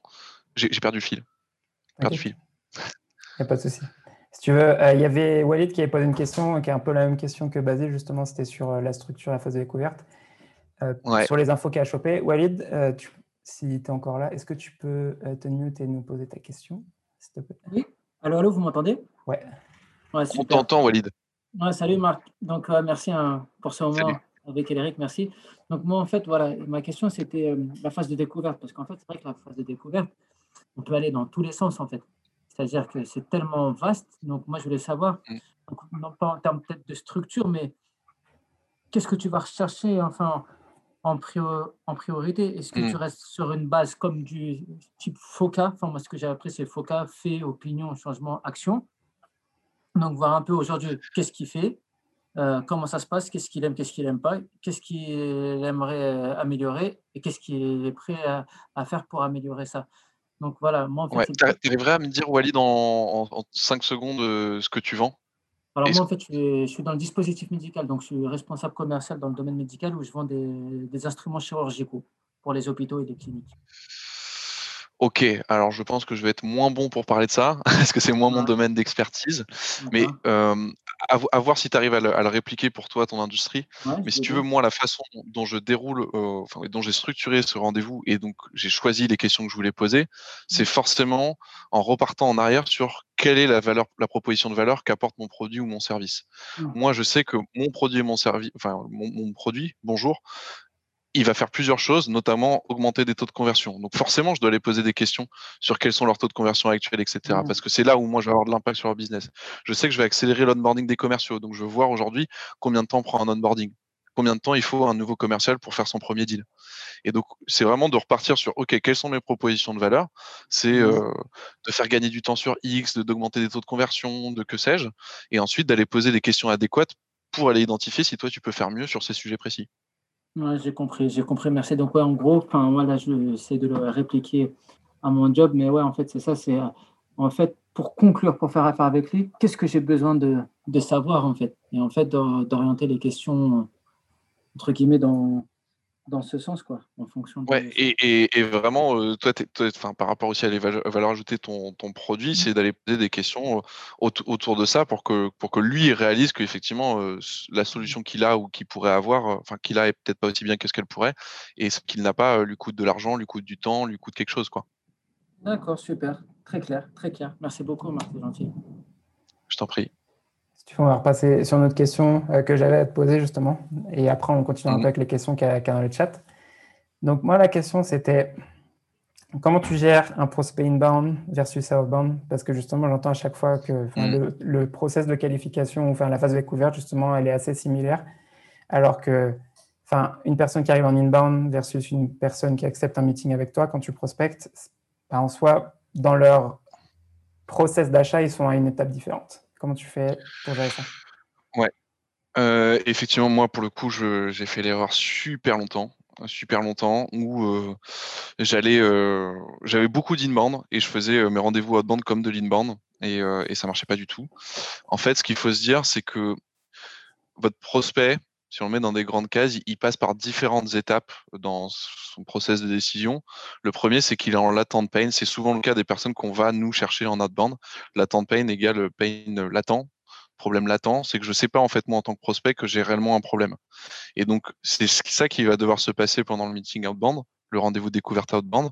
Speaker 2: J'ai perdu le fil. Perdu
Speaker 1: fil. Il n'y a pas de souci. Si tu veux, il y avait Walid qui avait posé une question qui est un peu la même question que Basile, justement, c'était sur la structure, la phase de découverte. sur les infos qu'elle a chopées. Walid, si tu es encore là, est-ce que tu peux te mute et nous poser ta question, s'il te plaît?
Speaker 5: Oui. Allô, allô, vous m'entendez?
Speaker 1: Ouais.
Speaker 2: On t'entend, Walid.
Speaker 5: Ouais, salut Marc. Donc, merci hein, pour ce moment avec Eric, merci. Donc, moi, en fait, voilà, ma question, c'était la phase de découverte. Parce qu'en fait, c'est vrai que la phase de découverte, on peut aller dans tous les sens, en fait. C'est-à-dire que c'est tellement vaste. Donc, moi, je voulais savoir, mm. non pas en termes peut-être de structure, mais qu'est-ce que tu vas rechercher enfin, en, en priorité? Est-ce que tu mm. restes sur une base comme du type FOCA Enfin, moi, ce que j'ai appris, c'est FOCA, fait, opinion, changement, action. Donc, voir un peu aujourd'hui qu'est-ce qu'il fait, euh, comment ça se passe, qu'est-ce qu'il aime, qu'est-ce qu'il n'aime pas, qu'est-ce qu'il aimerait améliorer et qu'est-ce qu'il est prêt à, faire pour améliorer ça. Donc voilà,
Speaker 2: moi en fait. tu arriverais à me dire, Walid, en, en, 5 secondes, euh, ce que tu vends?
Speaker 5: Alors moi en fait, je suis, dans le dispositif médical, donc je suis responsable commercial dans le domaine médical où je vends des, instruments chirurgicaux pour les hôpitaux et les cliniques.
Speaker 2: Ok, alors je pense que je vais être moins bon pour parler de ça, parce que c'est moins mon domaine d'expertise. Mais euh, à, voir si tu arrives à le, répliquer pour toi, ton industrie. Mais si tu veux, moi, la façon dont je déroule, euh, enfin, dont j'ai structuré ce rendez-vous et donc j'ai choisi les questions que je voulais poser, c'est forcément en repartant en arrière sur quelle est la valeur, la proposition de valeur qu'apporte mon produit ou mon service. Mmh. Moi, je sais que mon produit et mon service, enfin, mon produit, bonjour, il va faire plusieurs choses, notamment augmenter des taux de conversion. Donc forcément, je dois aller poser des questions sur quels sont leurs taux de conversion actuels, etc. Mmh. Parce que c'est là où moi je vais avoir de l'impact sur leur business. Je sais que je vais accélérer l'onboarding des commerciaux. Donc je veux voir aujourd'hui combien de temps prend un onboarding. Combien de temps il faut un nouveau commercial pour faire son premier deal. Et donc, c'est vraiment de repartir sur, OK, quelles sont mes propositions de valeur? C'est mmh. euh, de faire gagner du temps sur X, d'augmenter des taux de conversion, de que sais-je, et ensuite d'aller poser des questions adéquates pour aller identifier si toi, tu peux faire mieux sur ces sujets précis.
Speaker 5: Ouais, j'ai compris, j'ai compris, merci. Donc, ouais, en gros, voilà, j'essaie de le répliquer à mon job, mais ouais, en fait, c'est ça, c'est en fait, pour conclure, pour faire affaire avec lui, qu'est-ce que j'ai besoin de, de, savoir, en fait, et en fait, d'orienter les questions, entre guillemets, dans, dans ce sens, quoi, en fonction
Speaker 2: de... Ouais, et, et, vraiment, euh, toi, enfin, par rapport aussi à les valeurs ajoutées de ton, ton produit, mmh. c'est d'aller poser des questions euh, autour de ça pour que, pour que lui réalise qu'effectivement, euh, la solution qu'il a ou qu'il pourrait avoir, enfin, qu'il a est peut-être pas aussi bien que ce qu'elle pourrait, et ce qu'il n'a pas lui coûte de l'argent, lui coûte du temps, lui coûte quelque chose, quoi.
Speaker 5: D'accord, super. Très clair, très clair. Merci beaucoup, Marc, c'est gentil.
Speaker 2: Je t'en prie
Speaker 1: on va repasser sur notre question euh, que j'avais à te poser justement. Et après, on continue un peu mhm. avec les questions qu'il y, a dans le chat. Donc, moi, la question, c'était comment tu gères un prospect inbound versus outbound? Parce que justement, j'entends à chaque fois que mhm. le, process de qualification, enfin, la phase de découverte, justement, elle est assez similaire. Alors que enfin, une personne qui arrive en inbound versus une personne qui accepte un meeting avec toi, quand tu prospectes, ben, en soi, dans leur process d'achat, ils sont à une étape différente. Comment tu fais pour gérer ça?
Speaker 2: Ouais. Euh, effectivement, moi, pour le coup, j'ai fait l'erreur super longtemps super longtemps où euh, j'allais euh, j'avais beaucoup d'inbound et je faisais mes rendez-vous outbound comme de l'inbound et, et ça marchait pas du tout. En fait, ce qu'il faut se dire, c'est que votre prospect, si on le met dans des grandes cases, il passe par différentes étapes dans son process de décision. Le premier, c'est qu'il est en latent pain. C'est souvent le cas des personnes qu'on va nous chercher en outbound. Latent pain égale pain latent. Problème latent, c'est que je ne sais pas en fait moi en tant que prospect que j'ai réellement un problème. Et donc c'est ça qui va devoir se passer pendant le meeting outbound, le rendez-vous découverte outbound,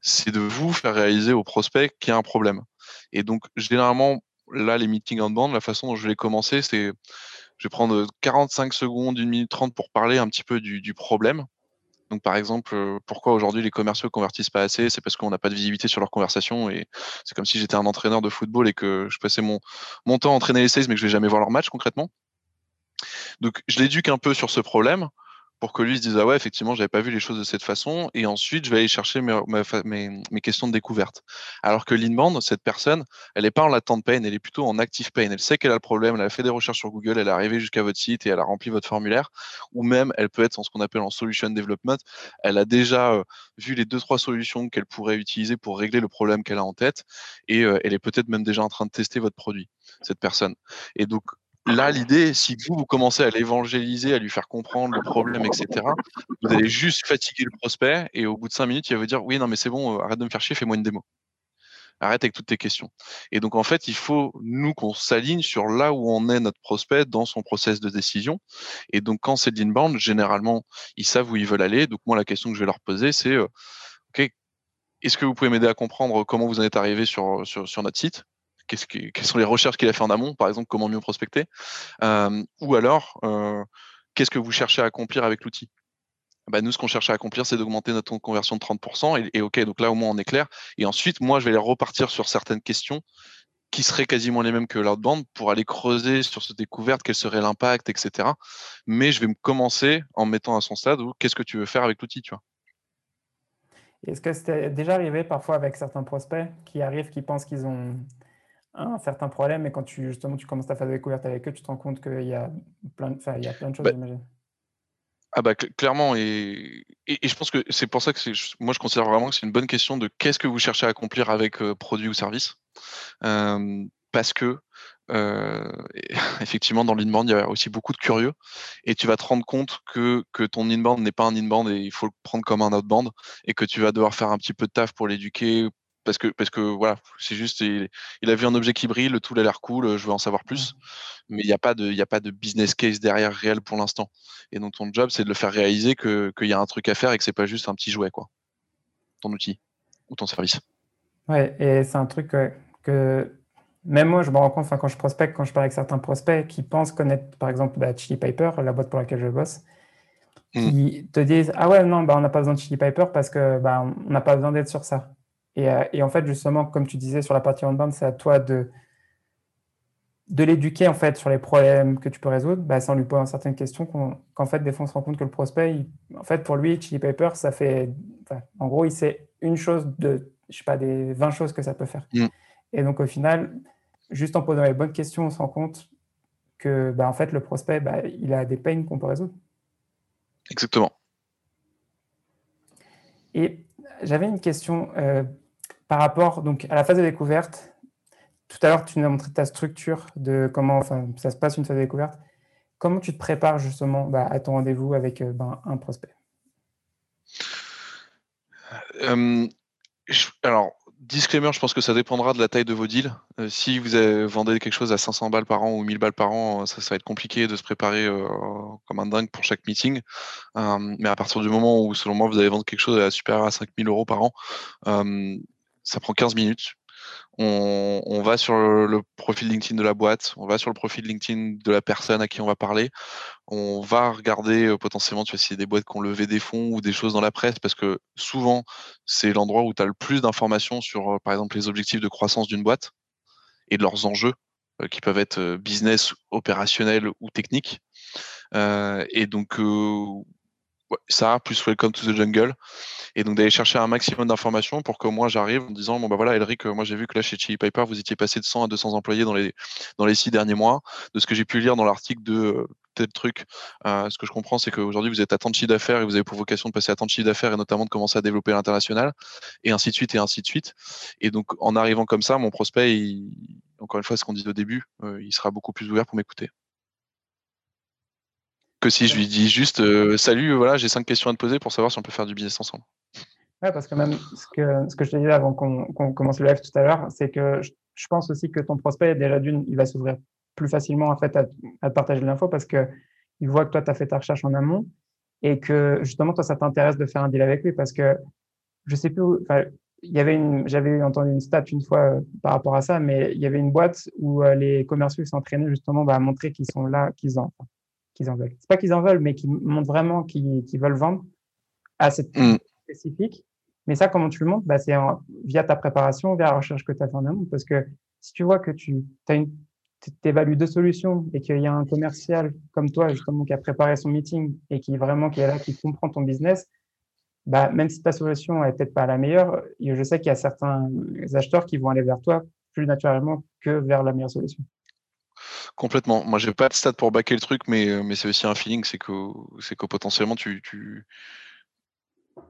Speaker 2: c'est de vous faire réaliser au prospect qu'il y a un problème. Et donc généralement là les meetings outbound, la façon dont je vais les commencer, c'est je vais prendre 45 secondes, 1 minute 30 pour parler un petit peu du, problème. Donc, par exemple, pourquoi aujourd'hui les commerciaux convertissent pas assez C'est parce qu'on n'a pas de visibilité sur leur conversation et c'est comme si j'étais un entraîneur de football et que je passais mon, mon temps à entraîner les sales mais que je vais jamais voir leur match concrètement. Donc, je l'éduque un peu sur ce problème pour que lui se dise ah ouais effectivement j'avais pas vu les choses de cette façon et ensuite je vais aller chercher mes, mes, questions de découverte. Alors que l'inbound cette personne elle n'est pas en latente pain elle est plutôt en active pain. Elle sait qu'elle a le problème elle a fait des recherches sur Google elle est arrivée jusqu'à votre site et elle a rempli votre formulaire. Ou même elle peut être en ce qu'on appelle en solution development. Elle a déjà euh, vu les deux trois solutions qu'elle pourrait utiliser pour régler le problème qu'elle a en tête. Et euh, elle est peut-être même déjà en train de tester votre produit cette personne. Et donc là, l'idée, si vous, vous commencez à l'évangéliser, à lui faire comprendre le problème, etc., vous allez juste fatiguer le prospect et au bout de cinq minutes, il va vous dire Oui, non, mais c'est bon, euh, arrête de me faire chier, fais-moi une démo. Arrête avec toutes tes questions. Et donc, en fait, il faut, nous, qu'on s'aligne sur là où on est notre prospect dans son process de décision. Et donc, quand c'est de l'inbound, généralement, ils savent où ils veulent aller. Donc, moi, la question que je vais leur poser, c'est euh, OK, est-ce que vous pouvez m'aider à comprendre comment vous en êtes arrivé sur, sur, notre site? Quelles sont les recherches qu'il a fait en amont, par exemple, comment mieux prospecter euh, Ou alors, euh, qu'est-ce que vous cherchez à accomplir avec l'outil? Bah, nous, ce qu'on cherche à accomplir, c'est d'augmenter notre taux de conversion de 30%. Et, OK, donc là, au moins, on est clair. Et ensuite, moi, je vais les repartir sur certaines questions qui seraient quasiment les mêmes que l'outbound pour aller creuser sur cette découverte, quel serait l'impact, etc. Mais je vais me commencer en mettant à son stade où qu'est-ce que tu veux faire avec l'outil, tu vois?
Speaker 1: Est-ce que c'était déjà arrivé parfois avec certains prospects qui arrivent, qui pensent qu'ils ont un certain problème, et quand tu justement tu commences ta phase de découverte avec eux, tu te rends compte qu'il y a plein de, il y a plein de choses,
Speaker 2: bah, ah bah clairement et, et, je pense que c'est pour ça que moi je considère vraiment que c'est une bonne question de qu'est-ce que vous cherchez à accomplir avec euh, produit ou service. Parce que euh, effectivement dans l'inbound il y a aussi beaucoup de curieux et tu vas te rendre compte que, que ton inbound n'est pas un inbound et il faut le prendre comme un outbound et que tu vas devoir faire un petit peu de taf pour l'éduquer parce que parce que voilà, c'est juste il, a vu un objet qui brille, le tool a l'air cool, je veux en savoir plus, mais il n'y a pas de il a pas de business case derrière réel pour l'instant. Et donc ton job c'est de le faire réaliser que qu'il y a un truc à faire et que c'est pas juste un petit jouet quoi, ton outil ou ton service.
Speaker 1: Ouais, et c'est un truc que, même moi je me rends compte, quand je prospecte, quand je parle avec certains prospects qui pensent connaître par exemple bah, Chili Piper, la boîte pour laquelle je bosse, mmh. qui te disent ah ouais non bah on n'a pas besoin de Chili Piper parce que bah, on n'a pas besoin d'être sur ça. Euh, et, en fait, justement, comme tu disais sur la partie on-band, c'est à toi de, de l'éduquer en fait sur les problèmes que tu peux résoudre, bah, sans lui poser certaines questions. Qu'en fait, des fois, on se rend compte que le prospect, en fait, pour lui, Chili Paper, ça fait, en gros, il sait une chose de, je sais pas, des 20 choses que ça peut faire. Mm. Et donc, au final, juste en posant les bonnes questions, on se rend compte que, bah, en fait, le prospect, bah, il a des peines qu'on peut résoudre.
Speaker 2: Exactement.
Speaker 1: Et j'avais une question. Euh, par rapport donc, à la phase de découverte, tout à l'heure, tu nous as montré ta structure de comment enfin, ça se passe une phase de découverte. Comment tu te prépares justement bah, à ton rendez-vous avec euh, ben, un prospect?
Speaker 2: Euh, Alors, disclaimer, je pense que ça dépendra de la taille de vos deals. Euh, si vous vendez quelque chose à 500 balles par an ou 1000 balles par an, ça, va être compliqué de se préparer comme un dingue pour chaque meeting. mais à partir du moment où, selon moi, vous allez vendre quelque chose à supérieur à 5000 euros par an, ça prend 15 minutes. On, va sur le, profil LinkedIn de la boîte, on va sur le profil LinkedIn de la personne à qui on va parler. On va regarder euh, potentiellement tu vois, s'il y a des boîtes qui ont levé des fonds ou des choses dans la presse, parce que souvent, c'est l'endroit où tu as le plus d'informations sur, euh, par exemple, les objectifs de croissance d'une boîte et de leurs enjeux, euh, qui peuvent être business, opérationnels ou techniques. et donc, ça, plus Welcome to the Jungle. Et donc d'aller chercher un maximum d'informations pour que moi j'arrive en disant bon bah voilà Elric, euh, moi j'ai vu que là chez Chili Piper vous étiez passé de 100 à 200 employés dans les dans les six derniers mois. De ce que j'ai pu lire dans l'article de euh, tel truc, euh, ce que je comprends c'est qu'aujourd'hui vous êtes à tant de chiffre d'affaires et vous avez pour vocation de passer à tant de chiffre d'affaires et notamment de commencer à développer l'international et ainsi de suite et ainsi de suite. Et donc en arrivant comme ça, mon prospect, encore une fois ce qu'on dit au début, il sera beaucoup plus ouvert pour m'écouter que si je lui dis juste euh, salut, voilà, j'ai cinq questions à te poser pour savoir si on peut faire du business ensemble.
Speaker 1: Ouais, parce que même ce que, ce que je te disais avant qu'on commence le live tout à l'heure, c'est que je, pense aussi que ton prospect, déjà d'une, il va s'ouvrir plus facilement à, partager l'info parce que il voit que toi, tu as fait ta recherche en amont et que justement, toi, ça t'intéresse de faire un deal avec lui parce que je sais plus, il y avait une, j'avais entendu une stat une fois euh, par rapport à ça, mais il y avait une boîte où euh, les commerciaux s'entraînaient justement bah, à montrer qu'ils sont là, qu'ils en, qu'ils en veulent. C'est pas qu'ils en veulent, mais qu'ils montrent vraiment qu'ils veulent vendre à cette mm. spécifique. Mais ça, comment tu le montres? Bah, C'est via ta préparation, via la recherche que tu as fait en amont. Parce que si tu vois que tu évalues deux solutions et qu'il y a un commercial comme toi, justement, qui a préparé son meeting et qui vraiment qui est là, qui comprend ton business, bah, même si ta solution n'est peut-être pas la meilleure, je sais qu'il y a certains acheteurs qui vont aller vers toi plus naturellement que vers la meilleure solution.
Speaker 2: Complètement. Moi, j'ai pas de stats pour baquer le truc, mais, euh, mais c'est aussi un feeling, c'est que, c'est que potentiellement tu, tu,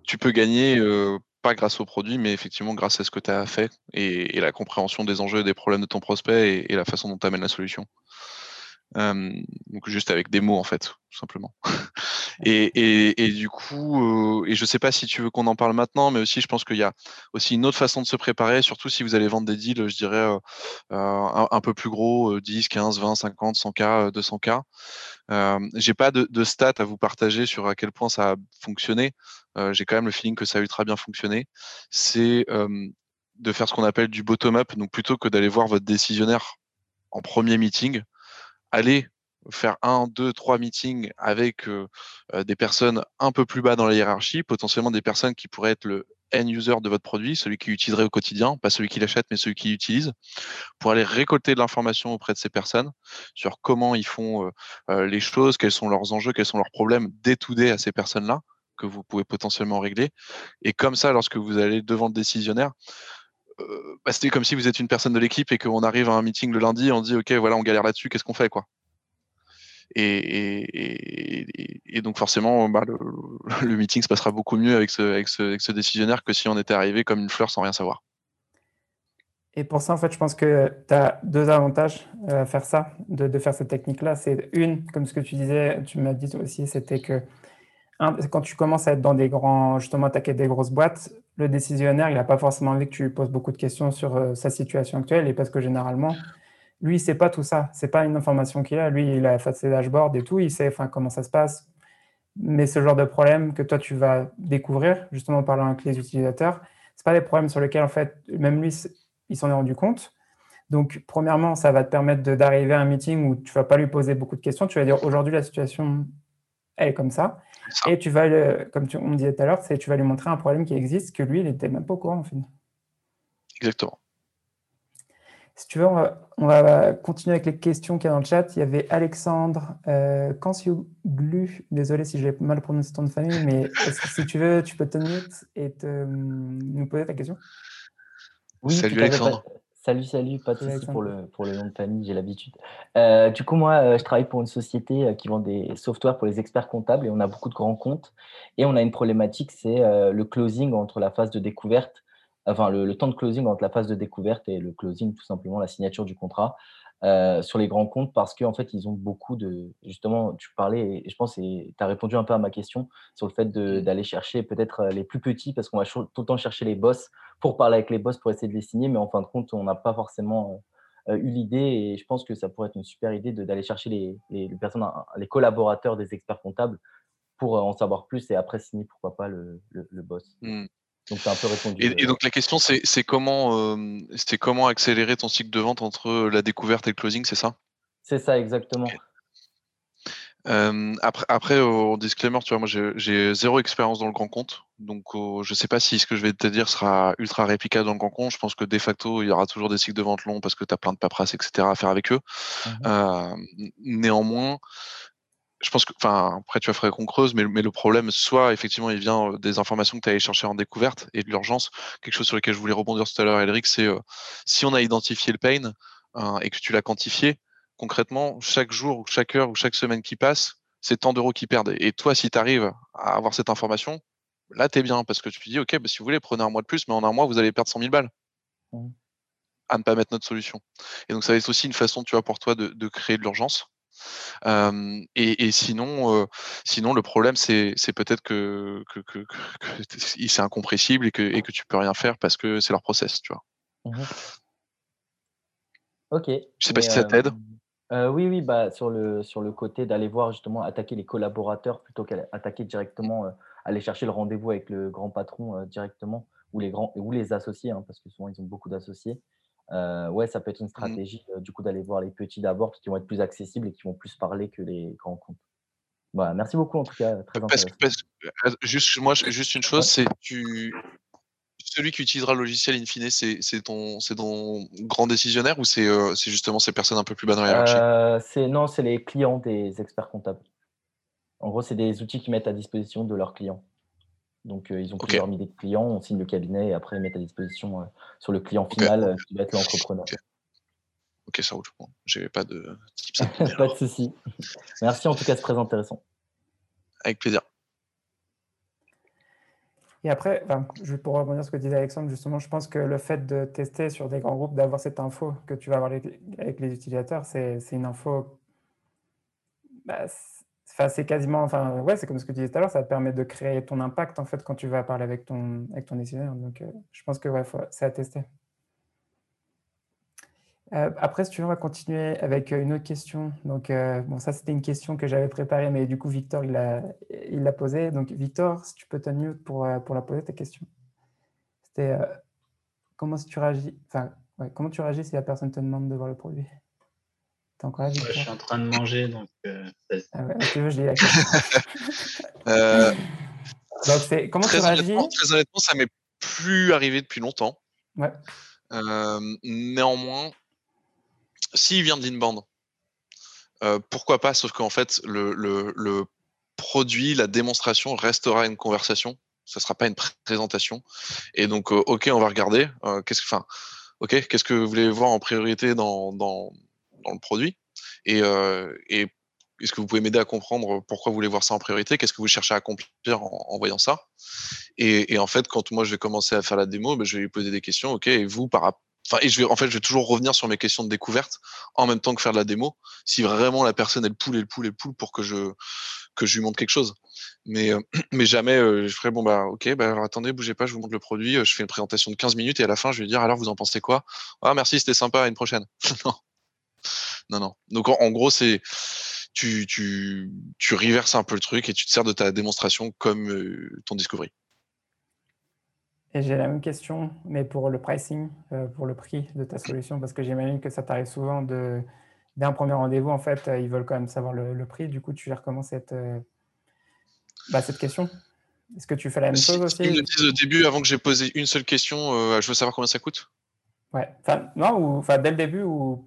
Speaker 2: tu peux gagner, euh, pas grâce au produit, mais effectivement grâce à ce que tu as fait et, la compréhension des enjeux et des problèmes de ton prospect et, la façon dont tu amènes la solution. Donc juste avec des mots en fait, tout simplement. et, du coup, et je sais pas si tu veux qu'on en parle maintenant, mais aussi je pense qu'il y a aussi une autre façon de se préparer, surtout si vous allez vendre des deals, je dirais un, peu plus gros, 10, 15, 20, 50, 100K, 200K. Euh, j'ai pas de, de, stats à vous partager sur à quel point ça a fonctionné. J'ai quand même le feeling que ça a ultra bien fonctionné. C'est de faire ce qu'on appelle du bottom-up, donc plutôt que d'aller voir votre décisionnaire en premier meeting, allez faire un, deux, trois meetings avec euh, euh, des personnes un peu plus bas dans la hiérarchie, potentiellement des personnes qui pourraient être le end user de votre produit, celui qui utiliserait au quotidien, pas celui qui l'achète, mais celui qui l'utilise, pour aller récolter de l'information auprès de ces personnes sur comment ils font euh, les choses, quels sont leurs enjeux, quels sont leurs problèmes day à ces personnes-là que vous pouvez potentiellement régler. Et comme ça, lorsque vous allez devant le décisionnaire, bah, c'était comme si vous êtes une personne de l'équipe et qu'on arrive à un meeting le lundi, on dit ok voilà on galère là-dessus, qu'est-ce qu'on fait quoi? Et, donc forcément bah, le, meeting se passera beaucoup mieux avec ce, décisionnaire que si on était arrivé comme une fleur sans rien savoir.
Speaker 1: Et pour ça, en fait, je pense que tu as deux avantages à faire ça, de, de faire cette technique-là. C'est une, comme ce que tu disais, tu m'as dit aussi, c'était que quand tu commences à être dans des grands, justement, attaquer des grosses boîtes, le décisionnaire, il n'a pas forcément envie que tu lui poses beaucoup de questions sur euh, sa situation actuelle et parce que généralement, lui, il sait pas tout ça. C'est pas une information qu'il a. Lui, il a fait ses dashboards et tout. Il sait enfin, comment ça se passe. Mais ce genre de problème que toi, tu vas découvrir, justement en parlant avec les utilisateurs, c'est pas des problèmes sur lesquels, en fait, même lui, il s'en est rendu compte. Donc, premièrement, ça va te permettre d'arriver à un meeting où tu vas pas lui poser beaucoup de questions. Tu vas dire aujourd'hui, la situation, elle est comme ça. Et tu vas, comme tu, on me disait tout à l'heure, tu vas lui montrer un problème qui existe que lui, il n'était même pas au courant, en fait.
Speaker 2: Exactement.
Speaker 1: Si tu veux, on va, continuer avec les questions qu'il y a dans le chat. Il y avait Alexandre euh, Kansioglu. Désolé si j'ai mal prononcé ton nom de famille, mais si tu veux, tu peux te mute et te, nous poser ta question?
Speaker 2: Oui, Salut Alexandre.
Speaker 6: Salut, salut, pas de soucis pour le, pour le nom de famille, j'ai l'habitude. Euh, du coup, moi, euh, je travaille pour une société euh, qui vend des softwares pour les experts comptables et on a beaucoup de grands comptes. Et on a une problématique, c'est le closing entre la phase de découverte, enfin le, temps de closing entre la phase de découverte et le closing, tout simplement la signature du contrat. Euh, sur les grands comptes parce qu'en fait, ils ont beaucoup de. Justement, tu parlais, et je pense que tu as répondu un peu à ma question sur le fait d'aller chercher peut-être euh, les plus petits parce qu'on va tout le temps chercher les boss pour parler avec les boss pour essayer de les signer, mais en fin de compte, on n'a pas forcément euh, eu l'idée et je pense que ça pourrait être une super idée d'aller chercher les, les, personnes, les collaborateurs des experts comptables pour en savoir plus et après signer, pourquoi pas, le, le, boss. Mmh.
Speaker 2: Donc, un peu répondu. Et, donc, la question, c'est comment, c'est comment accélérer ton cycle de vente entre la découverte et le closing, c'est ça?
Speaker 6: C'est ça, exactement.
Speaker 2: après, après, au disclaimer, tu vois, moi j'ai zéro expérience dans le grand compte, donc je ne sais pas si ce que je vais te dire sera ultra réplicable dans le grand compte. Je pense que de facto, il y aura toujours des cycles de vente longs parce que tu as plein de paperasse, etc. à faire avec eux. Mmh néanmoins, je pense que, enfin, après, tu vas faire qu'on creuse, mais, mais, le problème, soit effectivement, il vient euh, des informations que tu as allé chercher en découverte et de l'urgence. Quelque chose sur lequel je voulais rebondir tout à l'heure, Elric, c'est euh, si on a identifié le pain hein, et que tu l'as quantifié, concrètement, chaque jour ou chaque heure ou chaque semaine qui passe, c'est tant d'euros qui perdent. Et toi, si tu arrives à avoir cette information, là, tu es bien parce que tu te dis, OK, bah, si vous voulez, prenez un mois de plus, mais en un mois, vous allez perdre 100 000 balles. Mmh. À ne pas mettre notre solution. Et donc, ça va être aussi une façon, tu vois, pour toi de, de créer de l'urgence et, sinon, sinon, le problème, c'est peut-être que, c'est incompressible et que, et que tu peux rien faire parce que c'est leur process, tu vois.
Speaker 6: Mmh ok.
Speaker 2: Je sais pas si ça t'aide.
Speaker 6: oui, oui, bah, sur, le, sur le côté d'aller voir justement attaquer les collaborateurs plutôt qu'attaquer directement, aller chercher le rendez-vous avec le grand patron directement ou les, grands, ou les associés, hein, parce que souvent ils ont beaucoup d'associés. Euh, ouais, ça peut être une mmh. stratégie du coup d'aller voir les petits d'abord parce qu'ils vont être plus accessibles et qui vont plus parler que les grands comptes. Voilà, merci beaucoup en tout cas. Très parce,
Speaker 2: parce, juste, moi, juste une chose, c'est tu celui qui utilisera le logiciel in fine, c'est ton, ton grand décisionnaire ou c'est justement ces personnes un peu plus bas dans la
Speaker 6: hiérarchie? Non, c'est les clients des experts comptables. En gros, c'est des outils qu'ils mettent à disposition de leurs clients. Donc, euh, ils ont plusieurs milliers de clients, on signe le cabinet et après, ils mettent à disposition euh, sur le client final euh, qui va être l'entrepreneur.
Speaker 2: Ok, ça roule. J'ai pas de
Speaker 6: tips. pas de souci. Merci en tout cas, c'est très intéressant.
Speaker 2: Avec plaisir.
Speaker 1: Et après, je pour rebondir sur ce que disait Alexandre, justement, je pense que le fait de tester sur des grands groupes, d'avoir cette info que tu vas avoir avec les utilisateurs, c'est une info bah, c'est quasiment, enfin, ouais, c'est comme ce que tu disais tout à l'heure, ça te permet de créer ton impact en fait quand tu vas parler avec ton, avec ton décisionnaire. Donc, je pense que ouais, c'est à tester. Euh, après, si tu veux, on va continuer avec euh, une autre question. Donc, euh, bon, ça, c'était une question que j'avais préparée, mais du coup, Victor, il l'a il posée. Donc, Victor, si tu peux t'unmute pour, pour la poser, ta question. C'était comment, si tu réagis, enfin, ouais, comment tu réagis si la personne te demande de voir le produit?
Speaker 7: T'es encore là, Victor Je suis en train de manger, donc... ah ouais, tu je
Speaker 2: donc, comment réagis Très honnêtement, ça m'est plus arrivé depuis longtemps. Ouais. néanmoins, s'il vient de l'inbound, euh, pourquoi pas Sauf qu'en fait, le, produit, la démonstration restera une conversation. Ce ne sera pas une présentation. Et donc, euh, ok, on va regarder. Euh, qu'est-ce que, qu'est-ce que vous voulez voir en priorité dans, le produit Et, est-ce que vous pouvez m'aider à comprendre pourquoi vous voulez voir ça en priorité? Qu'est-ce que vous cherchez à accomplir en, voyant ça? Et, en fait, quand moi je vais commencer à faire la démo, ben, je vais lui poser des questions. Ok, et vous, par, Enfin, et je vais, en fait, je vais toujours revenir sur mes questions de découverte en même temps que faire de la démo. Si vraiment la personne elle poule, elle poule, elle poule pour que je que je lui montre quelque chose. Mais euh, mais jamais euh, je ferai bon bah ok bah alors attendez bougez pas je vous montre le produit euh, je fais une présentation de 15 minutes et à la fin je vais dire alors vous en pensez quoi? Ah merci c'était sympa à une prochaine non non non donc en, gros c'est tu tu tu reverses un peu le truc et tu te sers de ta démonstration comme ton discovery
Speaker 1: et j'ai la même question, mais pour le pricing, euh, pour le prix de ta solution, parce que j'imagine que ça t'arrive souvent de, d'un premier rendez-vous, en fait, euh, ils veulent quand même savoir le, prix. Du coup, tu gères comment cette, euh, bah, cette question? Est-ce que tu fais la même chose aussi
Speaker 2: Ils me disent au début, avant que j'ai posé une seule question, je veux savoir combien ça coûte?
Speaker 1: Ouais, enfin, non, ou enfin, dès le début, ou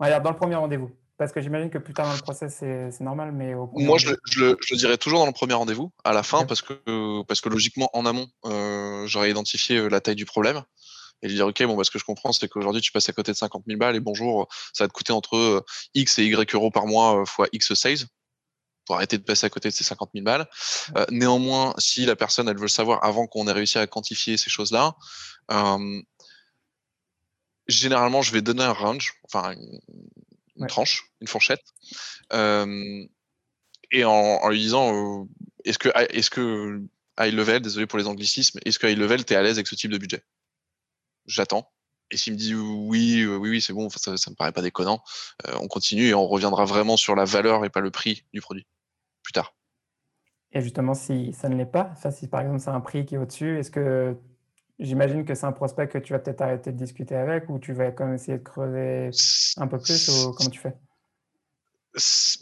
Speaker 1: dans le premier rendez-vous. Parce que j'imagine que plus tard dans le process, c'est normal, mais
Speaker 2: Moi, je, le dirais toujours dans le premier rendez-vous, à la fin, parce, que, parce que logiquement, en amont, euh, j'aurais identifié euh, la taille du problème et lui dire, OK, bon, bah, ce que je comprends, c'est qu'aujourd'hui, tu passes à côté de 50 000 balles et bonjour, ça va te coûter entre euh, X et Y euros par mois fois X sales pour arrêter de passer à côté de ces 50 000 balles. néanmoins, si la personne, elle veut le savoir avant qu'on ait réussi à quantifier ces choses-là, généralement, je vais donner un range, enfin, une tranche, une fourchette, et en, lui disant est-ce que, est que high level, désolé pour les anglicismes, est-ce que high level, tu es à l'aise avec ce type de budget? J'attends. Et s'il me dit oui, oui, oui, c'est bon, ça, ça me paraît pas déconnant, on continue et on reviendra vraiment sur la valeur et pas le prix du produit plus tard.
Speaker 1: Et justement, si ça ne l'est pas, si par exemple c'est un prix qui est au-dessus, est-ce que J'imagine que c'est un prospect que tu vas peut-être arrêter de discuter avec ou tu vas quand même essayer de creuser un peu plus ou comment tu fais?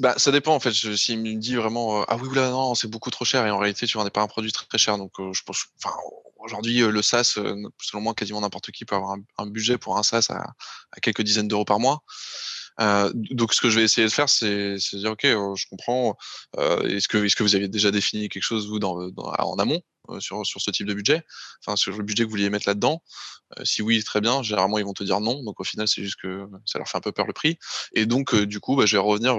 Speaker 2: Bah, ça dépend en fait. S'il me dit vraiment euh, ah oui là non c'est beaucoup trop cher et en réalité tu vendais pas un produit très, très cher donc euh, je pense enfin aujourd'hui euh, le SaaS selon moi quasiment n'importe qui peut avoir un, budget pour un SaaS à, quelques dizaines d'euros par mois. donc ce que je vais essayer de faire c'est dire ok je comprends est-ce que est-ce que vous avez déjà défini quelque chose vous en amont? Sur, sur ce type de budget, enfin sur le budget que vous vouliez mettre là-dedans. Euh, si oui, très bien. Généralement, ils vont te dire non. Donc au final, c'est juste que ça leur fait un peu peur le prix. Et donc, euh, du coup, bah, je vais revenir.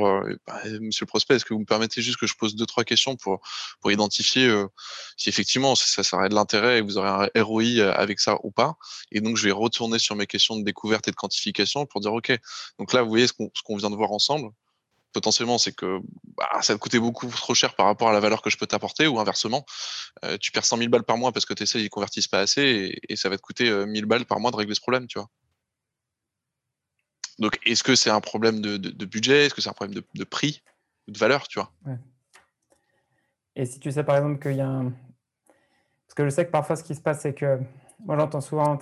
Speaker 2: Bah, monsieur le prospect, est-ce que vous me permettez juste que je pose deux trois questions pour pour identifier si effectivement ça, ça aurait de l'intérêt et vous aurez un ROI avec ça ou pas? Et donc, je vais retourner sur mes questions de découverte et de quantification pour dire ok. Donc là, vous voyez ce qu'on vient de voir ensemble potentiellement, c'est que bah, ça te coûtait beaucoup trop cher par rapport à la valeur que je peux t'apporter, ou inversement, euh, tu perds 100 000 balles par mois parce que tes essais ils convertissent pas assez, et, ça va te coûter 1000 euh, balles par mois de régler ce problème, tu vois. Donc, est-ce que c'est un problème de, budget? Est-ce que c'est un problème de, prix? Ou de valeur, tu vois?
Speaker 1: Et si tu sais par exemple qu'il y a un. Parce que je sais que parfois ce qui se passe, c'est que moi j'entends souvent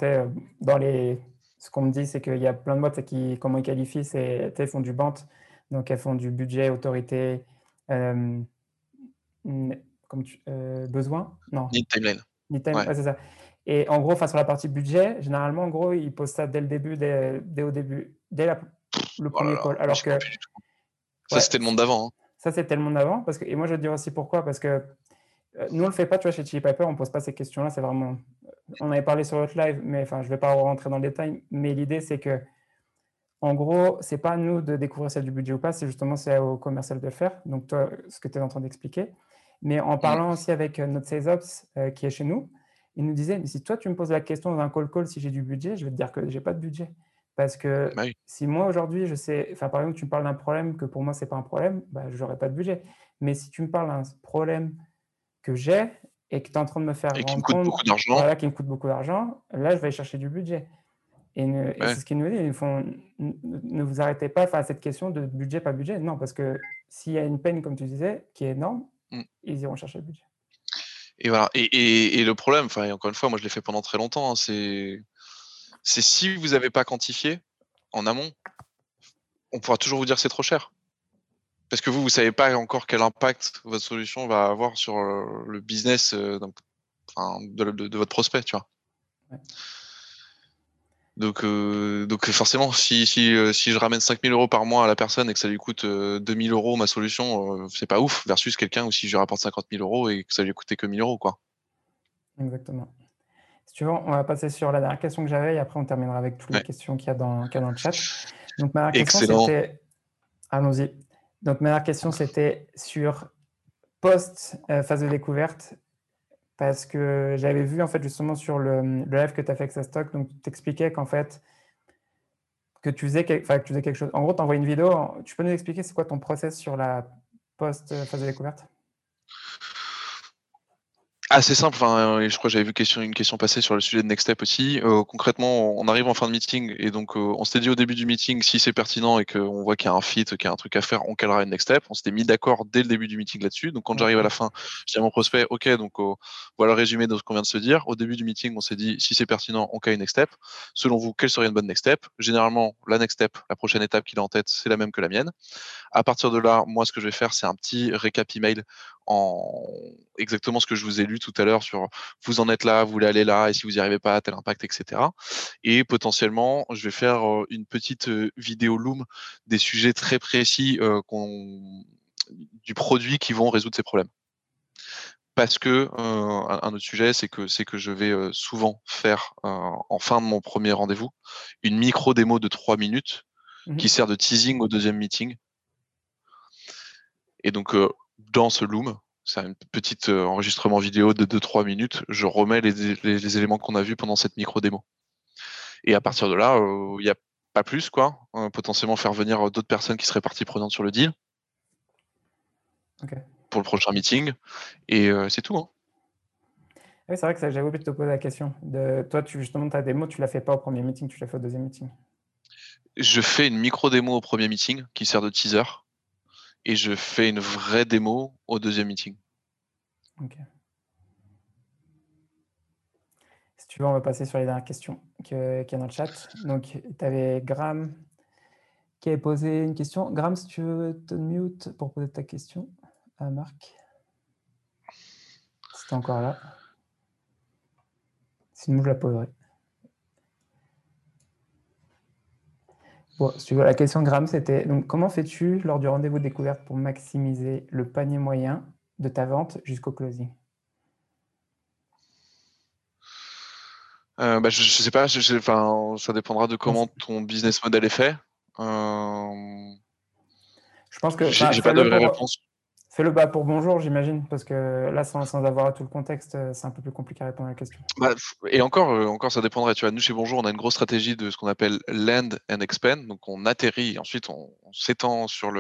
Speaker 1: dans les. Ce qu'on me dit, c'est qu'il y a plein de boîtes qui, comment ils qualifient, c'est font du bant donc, elles font du budget, autorité, euh, comme tu, euh, besoin?
Speaker 2: Non. Need timeline.
Speaker 1: Need timeline, c'est ça. Et en gros, face sur la partie budget, généralement, en gros, ils posent ça dès le début, dès, au début, dès le premier call. Alors que.
Speaker 2: Ça, c'était le monde d'avant. Hein.
Speaker 1: Ça, c'était le monde d'avant. Parce que, et moi, je vais te dire aussi pourquoi. Parce que euh, nous, on ne le fait pas, tu vois, chez Chili Piper, on ne pose pas ces questions-là. C'est vraiment. On avait parlé sur votre live, mais enfin, je ne vais pas rentrer dans le détail. Mais l'idée, c'est que en gros, c'est pas à nous de découvrir celle du budget ou pas, c'est justement c'est au commercial de le faire. Donc, toi, ce que tu es en train d'expliquer. Mais en parlant aussi avec euh, notre sales ops euh, qui est chez nous, il nous disait, mais si toi, tu me poses la question dans un call call si j'ai du budget, je vais te dire que j'ai pas de budget. Parce que bah si moi aujourd'hui, je sais, enfin par exemple, tu me parles d'un problème que pour moi, c'est pas un problème, bah, je n'aurai pas de budget. Mais si tu me parles d'un problème que j'ai et que tu es en train de me faire
Speaker 2: et qui me coûte beaucoup d'argent,
Speaker 1: voilà, qui me coûte beaucoup d'argent, là, je vais aller chercher du budget. Et, c'est ce qu'ils nous disent, ils font, ne vous arrêtez pas à cette question de budget, pas budget. Non, parce que s'il y a une peine, comme tu disais, qui est énorme, mmh. ils iront chercher le budget.
Speaker 2: Et voilà. Et, le problème, enfin, encore une fois, moi je l'ai fait pendant très longtemps, hein, c'est si vous n'avez pas quantifié en amont, on pourra toujours vous dire que c'est trop cher. Parce que vous, vous ne savez pas encore quel impact votre solution va avoir sur le business de, votre prospect, tu vois. Donc, donc forcément, si, si, si je ramène 5000 euros par mois à la personne et que ça lui coûte 2000 euros ma solution, c'est pas ouf, versus quelqu'un où si je lui rapporte 50 000 euros et que ça lui coûté que 1000 euros. Quoi.
Speaker 1: Exactement. Si tu veux, on va passer sur la dernière question que j'avais et après on terminera avec toutes les questions qu'il y, a dans, dans le chat. Donc ma dernière question c'était. Allons-y. Donc ma dernière question c'était sur post-phase de découverte parce que j'avais vu en fait justement sur le, live que tu as fait avec stock, donc tu t'expliquais qu'en fait que tu faisais, que tu faisais quelque chose. En gros, tu envoies une vidéo. Tu peux nous expliquer c'est quoi ton process sur la post-phase de découverte?
Speaker 2: Assez simple, enfin, je crois que j'avais vu question, une question passer sur le sujet de Next Step aussi. Euh, concrètement, on arrive en fin de meeting et donc euh, on s'était dit au début du meeting si c'est pertinent et qu'on voit qu'il y a un fit, qu'il y a un truc à faire, on calera une Next Step. On s'était mis d'accord dès le début du meeting là-dessus. Donc quand j'arrive à la fin, je dis à mon prospect, ok, donc euh, voilà le résumé de ce qu'on vient de se dire. Au début du meeting, on s'est dit si c'est pertinent, on cale une Next Step. Selon vous, quelle serait une bonne Next Step? Généralement, la Next Step, la prochaine étape qu'il a en tête, c'est la même que la mienne. À partir de là, moi, ce que je vais faire, c'est un petit récap email en exactement ce que je vous ai lu tout à l'heure sur vous en êtes là, vous voulez aller là, et si vous n'y arrivez pas, tel impact, etc. Et potentiellement, je vais faire une petite vidéo Loom des sujets très précis du produit qui vont résoudre ces problèmes. Parce que un autre sujet, c'est que c'est que je vais souvent faire en fin de mon premier rendez-vous une micro démo de trois minutes mmh qui sert de teasing au deuxième meeting. Et donc dans ce Loom, c'est un petit euh, enregistrement vidéo de 2-3 minutes, je remets les, éléments qu'on a vus pendant cette micro-démo. Et à partir de là, il n'y a pas plus, quoi. Euh, potentiellement faire venir d'autres personnes qui seraient parties prenantes sur le deal pour le prochain meeting. Et euh, c'est tout. Hein.
Speaker 1: Oui, c'est vrai que j'avais oublié de te poser la question. De, toi, tu, justement, ta démo, tu ne l'as fait pas au premier meeting, tu l'as fait au deuxième meeting?
Speaker 2: Je fais une micro-démo au premier meeting qui sert de teaser et je fais une vraie démo au deuxième meeting. Ok.
Speaker 1: Si tu veux, on va passer sur les dernières questions qu'il y a dans le chat. Donc, tu avais Graham qui avait posé une question. Graham, si tu veux te mute pour poser ta question à Marc. Si tu encore là. Sinon, je la poserai. Bon, la question de Graham, c'était donc comment fais-tu lors du rendez-vous de découverte pour maximiser le panier moyen de ta vente jusqu'au closing?
Speaker 2: Euh, bah, Je ne sais pas, ça dépendra de comment ton business model est fait. Euh,
Speaker 1: je pense que j'ai pas de réponse. Fais-le bas pour bonjour, j'imagine, parce que là, sans, avoir tout le contexte, euh, c'est un peu plus compliqué à répondre à la question.
Speaker 2: Bah, et encore, euh, encore, ça dépendrait. Tu vois, nous, chez Bonjour, on a une grosse stratégie de ce qu'on appelle land and expand. Donc, on atterrit, ensuite, on, s'étend sur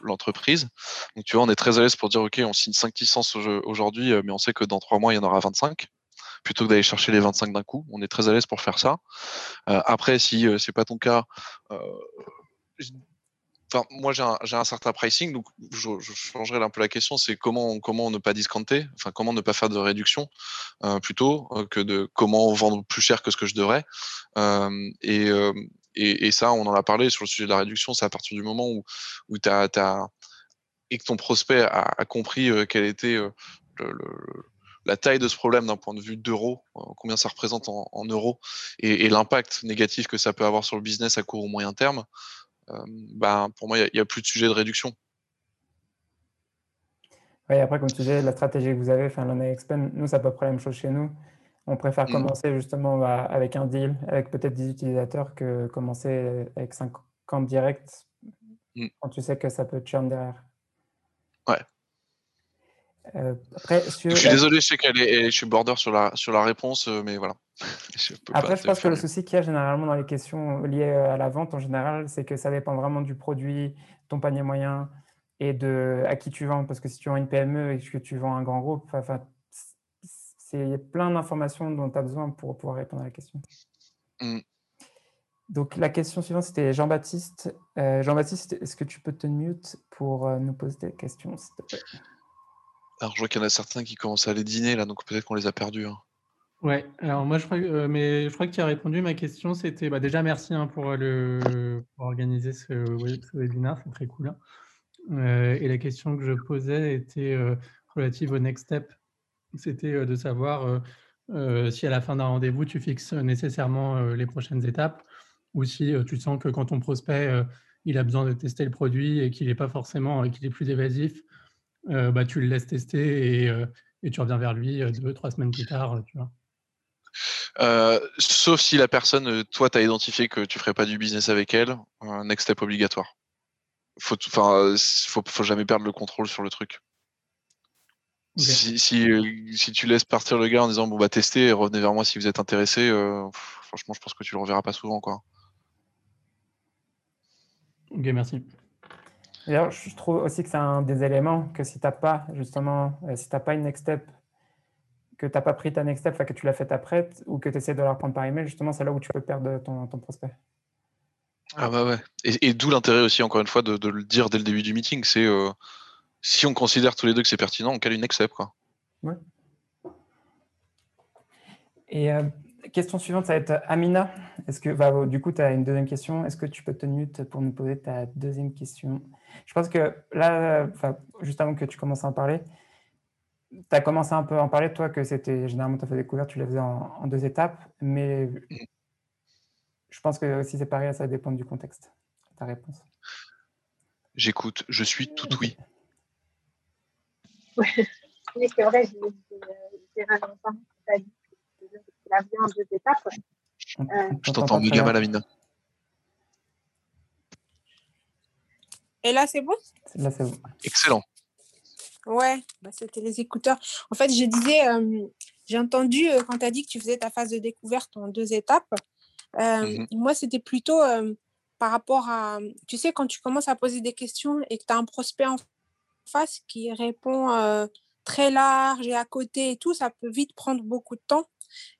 Speaker 2: l'entreprise. donc, tu vois, on est très à l'aise pour dire, OK, on signe 5 licences aujourd'hui, euh, mais on sait que dans 3 mois, il y en aura 25 plutôt que d'aller chercher les 25 d'un coup. On est très à l'aise pour faire ça. après, si c'est pas ton cas, moi, j'ai un, certain pricing, donc je, changerai un peu la question, c'est comment, comment ne pas discounter, enfin, comment ne pas faire de réduction euh, plutôt euh, que de comment vendre plus cher que ce que je devrais. Euh, et, ça, on en a parlé sur le sujet de la réduction, c'est à partir du moment où, tu as, et que ton prospect a, compris quelle était la taille de ce problème d'un point de vue d'euros, combien ça représente en, euros, et l'impact négatif que ça peut avoir sur le business à court ou moyen terme, bah, pour moi, il n'y a, plus de sujet de réduction.
Speaker 1: Oui, après, comme tu disais, la stratégie que vous avez, enfin, Expand, nous, c'est à peu près la même chose chez nous. On préfère mmh. commencer justement bah, avec un deal, avec peut-être 10 utilisateurs, que commencer avec 50 directs mmh. quand tu sais que ça peut churn derrière.
Speaker 2: Ouais. Après, je suis désolé, je sais qu'elle est, je suis border sur la, sur la réponse, mais voilà.
Speaker 1: après, je pense que le souci qu'il y a généralement dans les questions liées à la vente en général, c'est que ça dépend vraiment du produit, ton panier moyen et de à qui tu vends. Parce que si tu vends une PME et que tu vends un grand groupe, c'est plein d'informations dont tu as besoin pour pouvoir répondre à la question. Mmh. Donc la question suivante, c'était Jean-Baptiste. Euh, Jean-Baptiste, est-ce que tu peux te mute pour euh, nous poser des questions, s'il te plaît?
Speaker 2: Alors je vois qu'il y en a certains qui commencent à aller dîner, là, donc peut-être qu'on les a perdus. Hein.
Speaker 8: Ouais, alors moi je crois, euh, mais je crois que tu as répondu. Ma question, c'était bah, déjà merci hein, pour, le, pour organiser ce, webinaire, c'est très cool. Hein. et la question que je posais était relative au next step. C'était de savoir si à la fin d'un rendez-vous, tu fixes nécessairement les prochaines étapes ou si tu sens que quand ton prospect il a besoin de tester le produit et qu'il n'est pas forcément qu'il est plus évasif, bah, tu le laisses tester et, et, tu reviens vers lui deux, trois semaines plus tard. Tu vois.
Speaker 2: sauf si la personne, toi, tu as identifié que tu ne ferais pas du business avec elle, un next step obligatoire. Faut, faut, faut jamais perdre le contrôle sur le truc. Si, si, si, tu laisses partir le gars en disant bon bah testez et revenez vers moi si vous êtes intéressé, franchement je pense que tu le reverras pas souvent quoi.
Speaker 8: Ok, merci.
Speaker 1: D'ailleurs, je trouve aussi que c'est un des éléments que si tu n'as pas, justement, euh, si tu pas une next step, que tu n'as pas pris ta next step, que tu l'as faite après, ou que tu essaies de la reprendre par email, justement, c'est là où tu peux perdre ton, ton prospect.
Speaker 2: Ah bah ouais. Et, d'où l'intérêt aussi, encore une fois, de, le dire dès le début du meeting, c'est euh, si on considère tous les deux que c'est pertinent, on cale une next step. Quoi. Ouais.
Speaker 1: Et euh, question suivante, ça va être Amina. Est-ce que, bah, du coup, tu as une deuxième question. Est-ce que tu peux te mute pour nous poser ta deuxième question? Je pense que là, juste avant que tu commences à en parler, tu as commencé un peu à en parler, toi, que c'était généralement, tu as fait découverte, tu les faisais en, deux étapes, mais je pense que si c'est pareil, ça dépend du contexte, ta réponse.
Speaker 2: J'écoute, je suis tout oui.
Speaker 4: Oui, c'est vrai, j'ai dit en deux étapes.
Speaker 2: Euh, je t'entends méga mal, Amina.
Speaker 4: Et là, c'est bon?
Speaker 1: Là, c'est bon.
Speaker 2: Excellent.
Speaker 4: Ouais, bah, c'était les écouteurs. En fait, je disais, euh, j'ai entendu euh, quand tu as dit que tu faisais ta phase de découverte en deux étapes. Mhm. Moi, c'était plutôt par rapport à, tu sais, quand tu commences à poser des questions et que tu as un prospect en face qui répond très large et à côté et tout, ça peut vite prendre beaucoup de temps.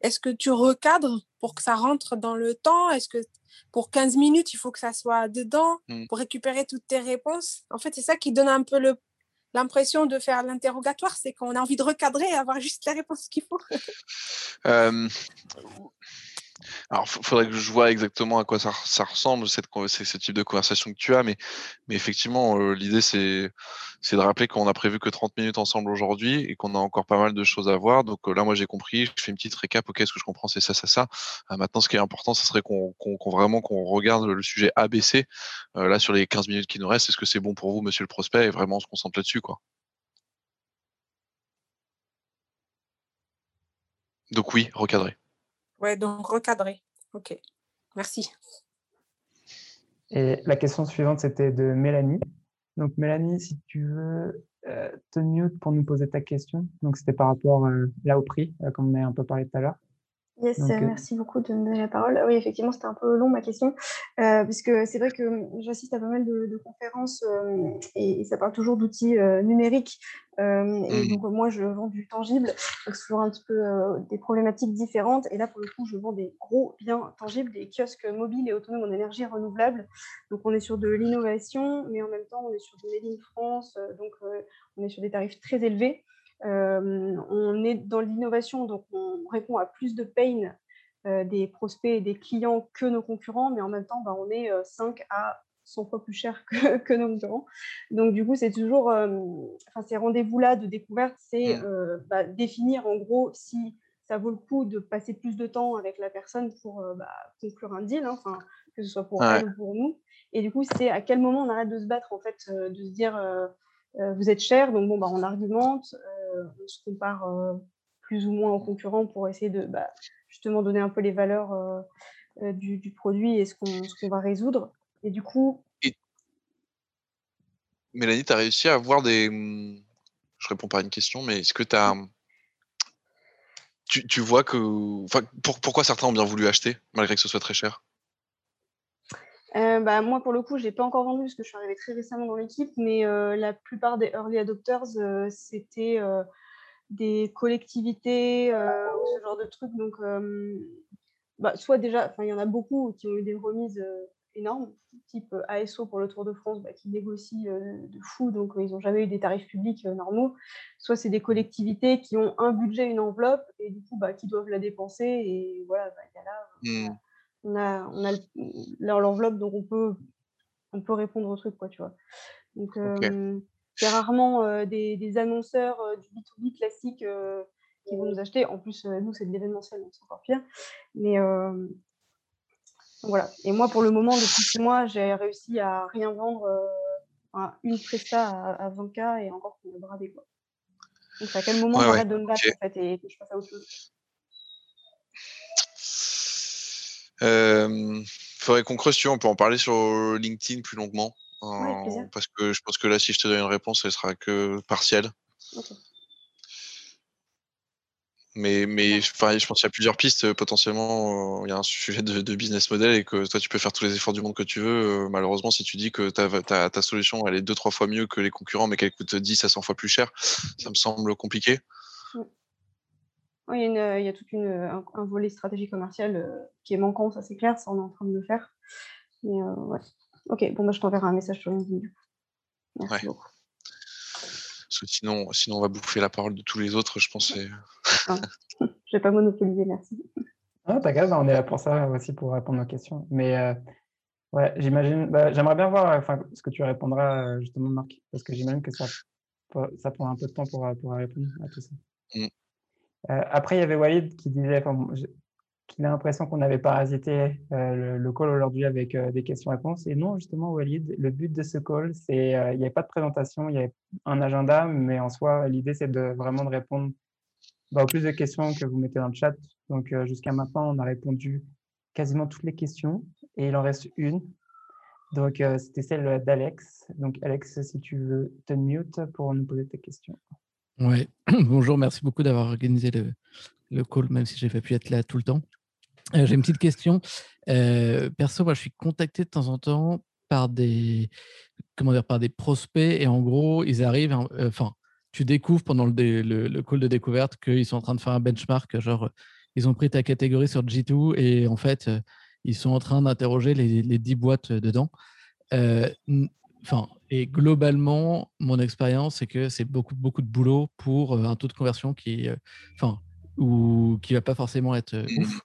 Speaker 4: Est-ce que tu recadres pour que ça rentre dans le temps? Est-ce que pour 15 minutes, il faut que ça soit dedans mmh. pour récupérer toutes tes réponses? En fait, c'est ça qui donne un peu le, l'impression de faire l'interrogatoire, c'est qu'on a envie de recadrer et avoir juste les réponses qu'il faut.
Speaker 2: Alors, il faudrait que je vois exactement à quoi ça, ressemble, cette, ce type de conversation que tu as, mais, effectivement, euh, l'idée, c'est, de rappeler qu'on a prévu que 30 minutes ensemble aujourd'hui et qu'on a encore pas mal de choses à voir. Donc euh, là, moi, j'ai compris, je fais une petite récap, ok, ce que je comprends, c'est ça, ça, ça. Euh, maintenant, ce qui est important, ce serait qu'on regarde le sujet ABC, là, sur les 15 minutes qui nous restent. Est-ce que c'est bon pour vous, monsieur le prospect, et vraiment on se concentre là-dessus, quoi? Donc oui, recadrer.
Speaker 4: Ouais, donc recadrer. Ok, merci.
Speaker 1: Et la question suivante, c'était de Mélanie. Donc Mélanie, si tu veux euh, te mute pour nous poser ta question. Donc c'était par rapport euh, là au prix, euh, comme on a un peu parlé tout à l'heure.
Speaker 9: Yes, merci beaucoup de me donner la parole. Oui, effectivement, c'était un peu long ma question, puisque c'est vrai que j'assiste à pas mal de, conférences et, ça parle toujours d'outils numériques. et mmh. donc, moi, je vends du tangible, donc c'est toujours un petit peu des problématiques différentes. Et là, pour le coup, je vends des gros biens tangibles, des kiosques mobiles et autonomes en énergie renouvelable. Donc, on est sur de l'innovation, mais en même temps, on est sur du Made in France, donc on est sur des tarifs très élevés. Euh, on est dans l'innovation, donc on répond à plus de pain euh, des prospects et des clients que nos concurrents, mais en même temps, bah, on est 5 euh, à 100 fois plus cher que, nos concurrents. Donc, du coup, c'est toujours, enfin, ces rendez-vous-là de découverte, c'est bah, définir en gros si ça vaut le coup de passer plus de temps avec la personne pour bah, conclure un deal, hein, que ce soit pour elle ou pour nous. Et du coup, c'est à quel moment on arrête de se battre, en fait, de se dire vous êtes cher, donc bon, bah, on argumente, euh, on se compare euh, plus ou moins aux concurrents pour essayer de bah, justement donner un peu les valeurs euh, du, produit et ce qu'on va résoudre. Et du coup.
Speaker 2: Mélanie, tu as réussi à avoir des. Mmh, je réponds pas à une question, mais est-ce que tu as. Tu, tu vois que. pourquoi certains ont bien voulu acheter, malgré que ce soit très cher?
Speaker 9: Euh, bah, moi, pour le coup, je n'ai pas encore vendu parce que je suis arrivée très récemment dans l'équipe, mais euh, la plupart des early adopters, euh, c'était des collectivités ou ce genre de trucs. Donc, bah, soit déjà, il y en a beaucoup qui ont eu des remises énormes, type ASO pour le Tour de France, bah, qui négocient de fou, donc ils n'ont jamais eu des tarifs publics normaux. Soit c'est des collectivités qui ont un budget, une enveloppe, et du coup, qui doivent la dépenser. Et voilà, il y a là. Mmh on a, on a l'enveloppe, donc on peut, on peut répondre au truc, quoi, tu vois. Donc, c'est rarement des, annonceurs du B2B classique qui vont nous acheter. En plus, nous, c'est de l'événementiel, donc c'est encore pire. Mais voilà. Et moi, pour le moment, depuis six mois, j'ai réussi à rien vendre, à une presta à, 20K et encore pour me brader, quoi. Donc, à quel moment j'arrête de me battre, en fait, et que je passe à autre chose?
Speaker 2: Il faudrait qu'on creuse, tu on peut en parler sur LinkedIn plus longuement. parce que je pense que là, si je te donne une réponse, elle sera que partielle. Mais, mais je pense qu'il y a plusieurs pistes. Potentiellement, il y a un sujet de, business model et que toi, tu peux faire tous les efforts du monde que tu veux. malheureusement, si tu dis que ta, ta, solution elle est deux, trois fois mieux que les concurrents, mais qu'elle coûte 10 à 100 fois plus cher, ça me semble compliqué.
Speaker 9: Oui, il y a, il y a tout un, volet stratégie commerciale euh, qui est manquant, ça c'est clair, ça on est en train de le faire. Mais euh, ouais. Ok, bon, moi je t'enverrai un message sur LinkedIn beaucoup.
Speaker 2: Parce que sinon, sinon, on va bouffer la parole de tous les autres, je pensais.
Speaker 9: je ne vais pas monopoliser, merci.
Speaker 1: Ah, t'inquiète, on est là pour ça aussi, pour répondre aux questions. Mais euh, ouais, j'imagine, bah, j'aimerais bien voir enfin, ce que tu répondras justement, Marc, parce que j'imagine que ça, ça prend un peu de temps pour, pour répondre à tout ça. Mmh. Euh, après, il y avait Walid qui disait qu'il a l'impression qu'on avait parasité euh, le, call aujourd'hui avec euh, des questions-réponses. Et non, justement, Walid, le but de ce call, c'est il n'y avait pas de présentation, il y avait un agenda, mais en soi, l'idée, c'est de vraiment de répondre bah, aux plus de questions que vous mettez dans le chat. Donc, jusqu'à maintenant, on a répondu quasiment toutes les questions et il en reste une. Donc, c'était celle d'Alex. Donc, Alex, si tu veux te mute pour nous poser tes questions.
Speaker 10: Ouais, bonjour, merci beaucoup d'avoir organisé le, call, même si j'ai pas pu être là tout le temps. Euh, j'ai une petite question. Euh, perso, moi, je suis contacté de temps en temps par des, comment dire, par des prospects et en gros, ils arrivent, euh, enfin, tu découvres pendant le, le, call de découverte qu'ils sont en train de faire un benchmark, genre, ils ont pris ta catégorie sur G2 et en fait, ils sont en train d'interroger les, les 10 boîtes dedans. Enfin, et globalement, mon expérience, c'est que c'est beaucoup, de boulot pour un taux de conversion qui, enfin, ou qui va pas forcément être ouf.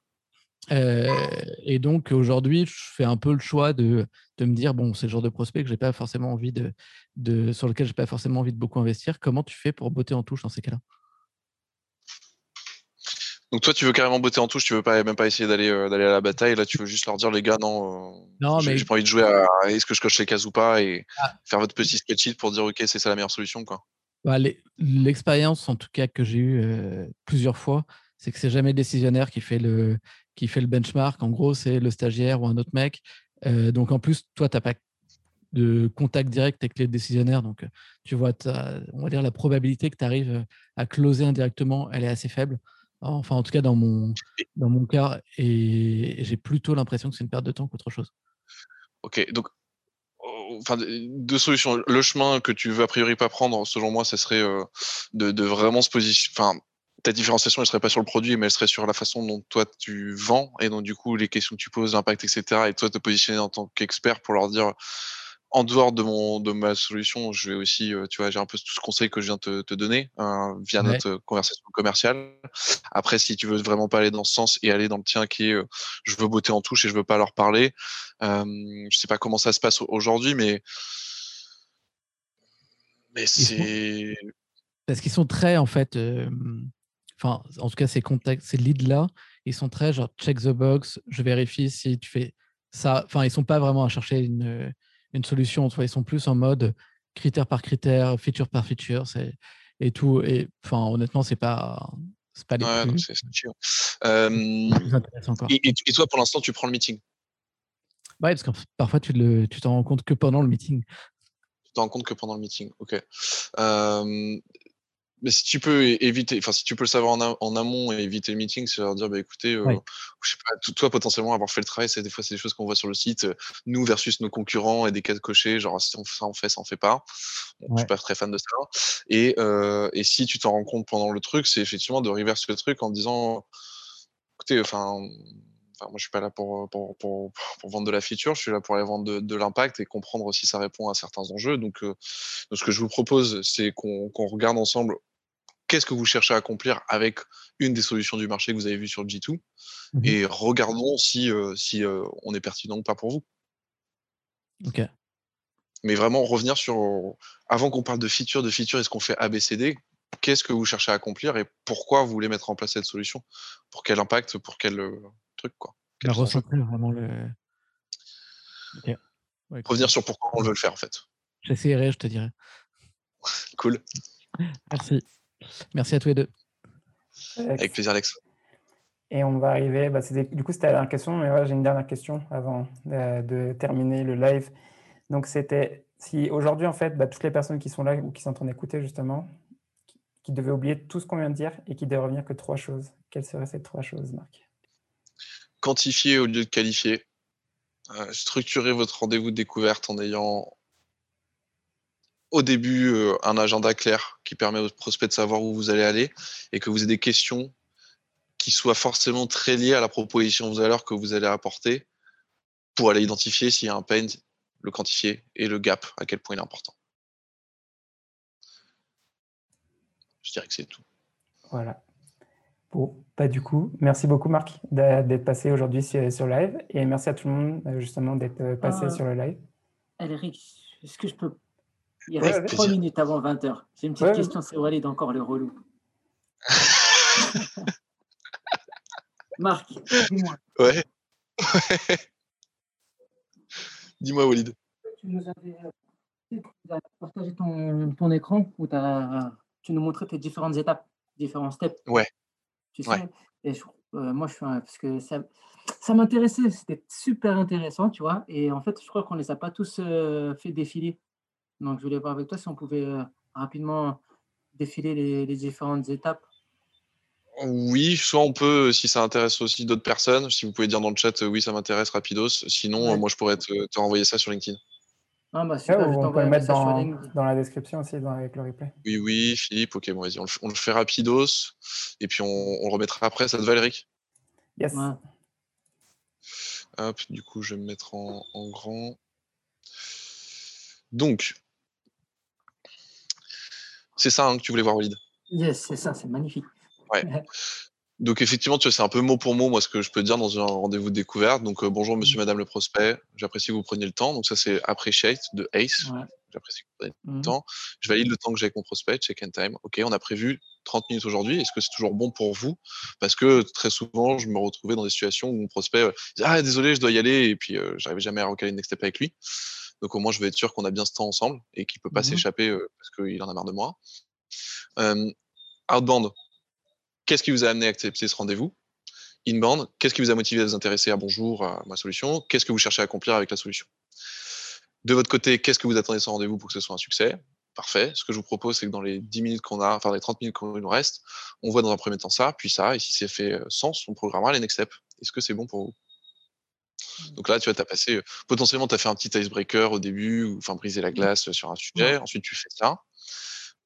Speaker 10: et donc aujourd'hui, je fais un peu le choix de, de me dire bon, c'est le genre de prospect que j'ai pas forcément envie de, de sur lequel j'ai pas forcément envie de beaucoup investir. Comment tu fais pour botter en touche dans ces cas-là?
Speaker 2: Donc toi, tu veux carrément botter en touche, tu veux pas même pas essayer d'aller euh, d'aller à la bataille. Là, tu veux juste leur dire les gars, non, euh, non j'ai pas envie de jouer à est-ce que je coche les cases ou pas et ah. faire votre petit spreadsheet pour dire ok, c'est ça la meilleure solution quoi.
Speaker 10: Bah, l'expérience en tout cas que j'ai eu euh, plusieurs fois, c'est que c'est jamais le décisionnaire qui fait le qui fait le benchmark. En gros, c'est le stagiaire ou un autre mec. donc en plus, toi, tu n'as pas de contact direct avec les décisionnaires. Donc, tu vois, on va dire la probabilité que tu arrives à closer indirectement, elle est assez faible. Enfin, en tout cas, dans mon, cas, et j'ai plutôt l'impression que c'est une perte de temps qu'autre chose.
Speaker 2: Ok, donc, oh, enfin, deux solutions. Le chemin que tu veux a priori pas prendre, selon moi, ce serait euh, de, vraiment se positionner. Enfin, ta différenciation, elle serait pas sur le produit, mais elle serait sur la façon dont toi tu vends et donc du coup les questions que tu poses, l'impact, etc. Et toi te positionner en tant qu'expert pour leur dire en dehors de mon de ma solution, je vais aussi, tu vois, j'ai un peu tout ce conseil que je viens de te, donner hein, via notre conversation commerciale. Après, si tu veux vraiment pas aller dans ce sens et aller dans le tien qui est, euh, je veux botter en touche et je veux pas leur parler. Euh, je sais pas comment ça se passe aujourd'hui, mais mais c'est
Speaker 10: parce qu'ils sont très en fait, enfin, en tout cas ces contacts, ces leads là, ils sont très genre check the box, je vérifie si tu fais ça. Enfin, ils sont pas vraiment à chercher une une solution. Ils sont plus en mode critère par critère, feature par feature, et tout. Et enfin, honnêtement, c'est pas, c'est pas les plus,
Speaker 2: et, toi, pour l'instant, tu prends le meeting?
Speaker 10: Ouais, parce que parfois, tu le, tu t'en rends compte que pendant le meeting.
Speaker 2: Tu t'en rends compte que pendant le meeting, ok. Mais si tu peux éviter, enfin si tu peux le savoir en, amont et éviter le meeting, c'est leur dire bah écoutez, euh, je sais pas, toi potentiellement avoir fait le travail, c'est des fois c'est des choses qu'on voit sur le site, euh, nous versus nos concurrents et des cas de cocher, genre si on fait ça on fait, ça on fait pas. Je suis pas très fan de ça. Et, euh, et si tu t'en rends compte pendant le truc, c'est effectivement de reverse le truc en disant écoutez, enfin moi, je suis pas là pour, pour, pour, vendre de la feature, je suis là pour aller vendre de, l'impact et comprendre si ça répond à certains enjeux. Donc, donc ce que je vous propose, c'est qu'on regarde ensemble qu'est-ce que vous cherchez à accomplir avec une des solutions du marché que vous avez vues sur G2 mmh et regardons si, si on est pertinent ou pas pour vous.
Speaker 10: Ok.
Speaker 2: Mais vraiment revenir sur, avant qu'on parle de feature, de feature, est-ce qu'on fait ABCD Qu'est-ce que vous cherchez à accomplir et pourquoi vous voulez mettre en place cette solution? Pour quel impact? Pour quel truc quoi?
Speaker 10: Vraiment le.
Speaker 2: revenir sur pourquoi on veut le faire en fait.
Speaker 10: J'essaierai, je te dirai.
Speaker 2: cool.
Speaker 10: Merci. Merci à tous les deux.
Speaker 2: Avec plaisir, Alex.
Speaker 1: Et on va arriver, bah, du coup, c'était la dernière question, mais j'ai une dernière question avant de, terminer le live. Donc, c'était si aujourd'hui, en fait, bah, toutes les personnes qui sont là ou qui sont en train d'écouter, justement, qui, devaient oublier tout ce qu'on vient de dire et qui devaient revenir que trois choses, quelles seraient ces trois choses, Marc?
Speaker 2: Quantifier au lieu de qualifier. Euh, structurer votre rendez-vous de découverte en ayant au début euh, un agenda clair qui permet aux prospects de savoir où vous allez aller et que vous ayez des questions qui soient forcément très liées à la proposition de valeur que vous allez apporter pour aller identifier s'il y a un pain, le quantifier et le gap, à quel point il est important. Je dirais que c'est tout.
Speaker 1: Voilà. Bon, pas du coup, merci beaucoup Marc d'être passé aujourd'hui sur, live et merci à tout le monde euh, justement d'être euh, passé sur le live.
Speaker 5: Eric, est-ce que je peux il reste trois minutes avant 20h. J'ai une petite question, c'est Walid encore le relou. Marc, dis-moi.
Speaker 2: Ouais. dis-moi, Walid.
Speaker 5: Tu nous avais euh, partagé ton, ton écran où as, tu nous montrais tes différentes étapes, différents steps.
Speaker 2: Ouais.
Speaker 5: Tu sais, et euh, moi, je suis un, parce que ça, ça m'intéressait, c'était super intéressant, tu vois. Et en fait, je crois qu'on ne les a pas tous euh, fait défiler. Donc, je voulais voir avec toi si on pouvait euh, rapidement défiler les, différentes étapes.
Speaker 2: Oui, soit on peut, si ça intéresse aussi d'autres personnes, si vous pouvez dire dans le chat, oui, ça m'intéresse, rapidos. Sinon, moi, je pourrais te, te, renvoyer ça sur LinkedIn.
Speaker 1: Ah, bah, super, on peut le mettre dans, dans, la description aussi, avec le replay.
Speaker 2: Oui, oui, Philippe, ok, bon, vas-y, on, le fait rapidos, et puis on, le remettra après, ça te va, Eric?
Speaker 1: Yes.
Speaker 2: Hop, du coup, je vais me mettre en, en grand. Donc, c'est ça hein, que tu voulais voir, Walid?
Speaker 5: Yes, c'est ça, c'est magnifique.
Speaker 2: Ouais. Donc effectivement, tu c'est un peu mot pour mot, moi, ce que je peux dire dans un rendez-vous de découverte. Donc euh, bonjour, monsieur, mmh. madame le prospect. J'apprécie que vous preniez le temps. Donc ça, c'est appreciate de ACE. J'apprécie que vous preniez le mmh. temps. Je valide le temps que j'ai avec mon prospect, check in time. OK, on a prévu 30 minutes aujourd'hui. Est-ce que c'est toujours bon pour vous? Parce que très souvent, je me retrouvais dans des situations où mon prospect euh, disait Ah, désolé, je dois y aller. Et puis, euh, j'arrivais jamais à recaler une next step avec lui. Donc au moins, je vais être sûr qu'on a bien ce temps ensemble et qu'il ne peut pas mmh s'échapper parce qu'il en a marre de moi. outbound, qu'est-ce qui vous a amené à accepter ce rendez-vous? Inbound, qu'est-ce qui vous a motivé à vous intéresser à Bonjour, à ma solution? Qu'est-ce que vous cherchez à accomplir avec la solution? De votre côté, qu'est-ce que vous attendez de ce rendez-vous pour que ce soit un succès? Parfait. Ce que je vous propose, c'est que dans les 10 minutes qu'on a, enfin les 30 minutes qu'on nous reste, on voit dans un premier temps ça, puis ça, et si c'est fait sens, on programmera les next steps. Est-ce que c'est bon pour vous? Donc là, tu vois, tu as passé, potentiellement, tu as fait un petit icebreaker au début, ou enfin briser la mmh. glace sur un sujet. Ensuite, tu fais ça.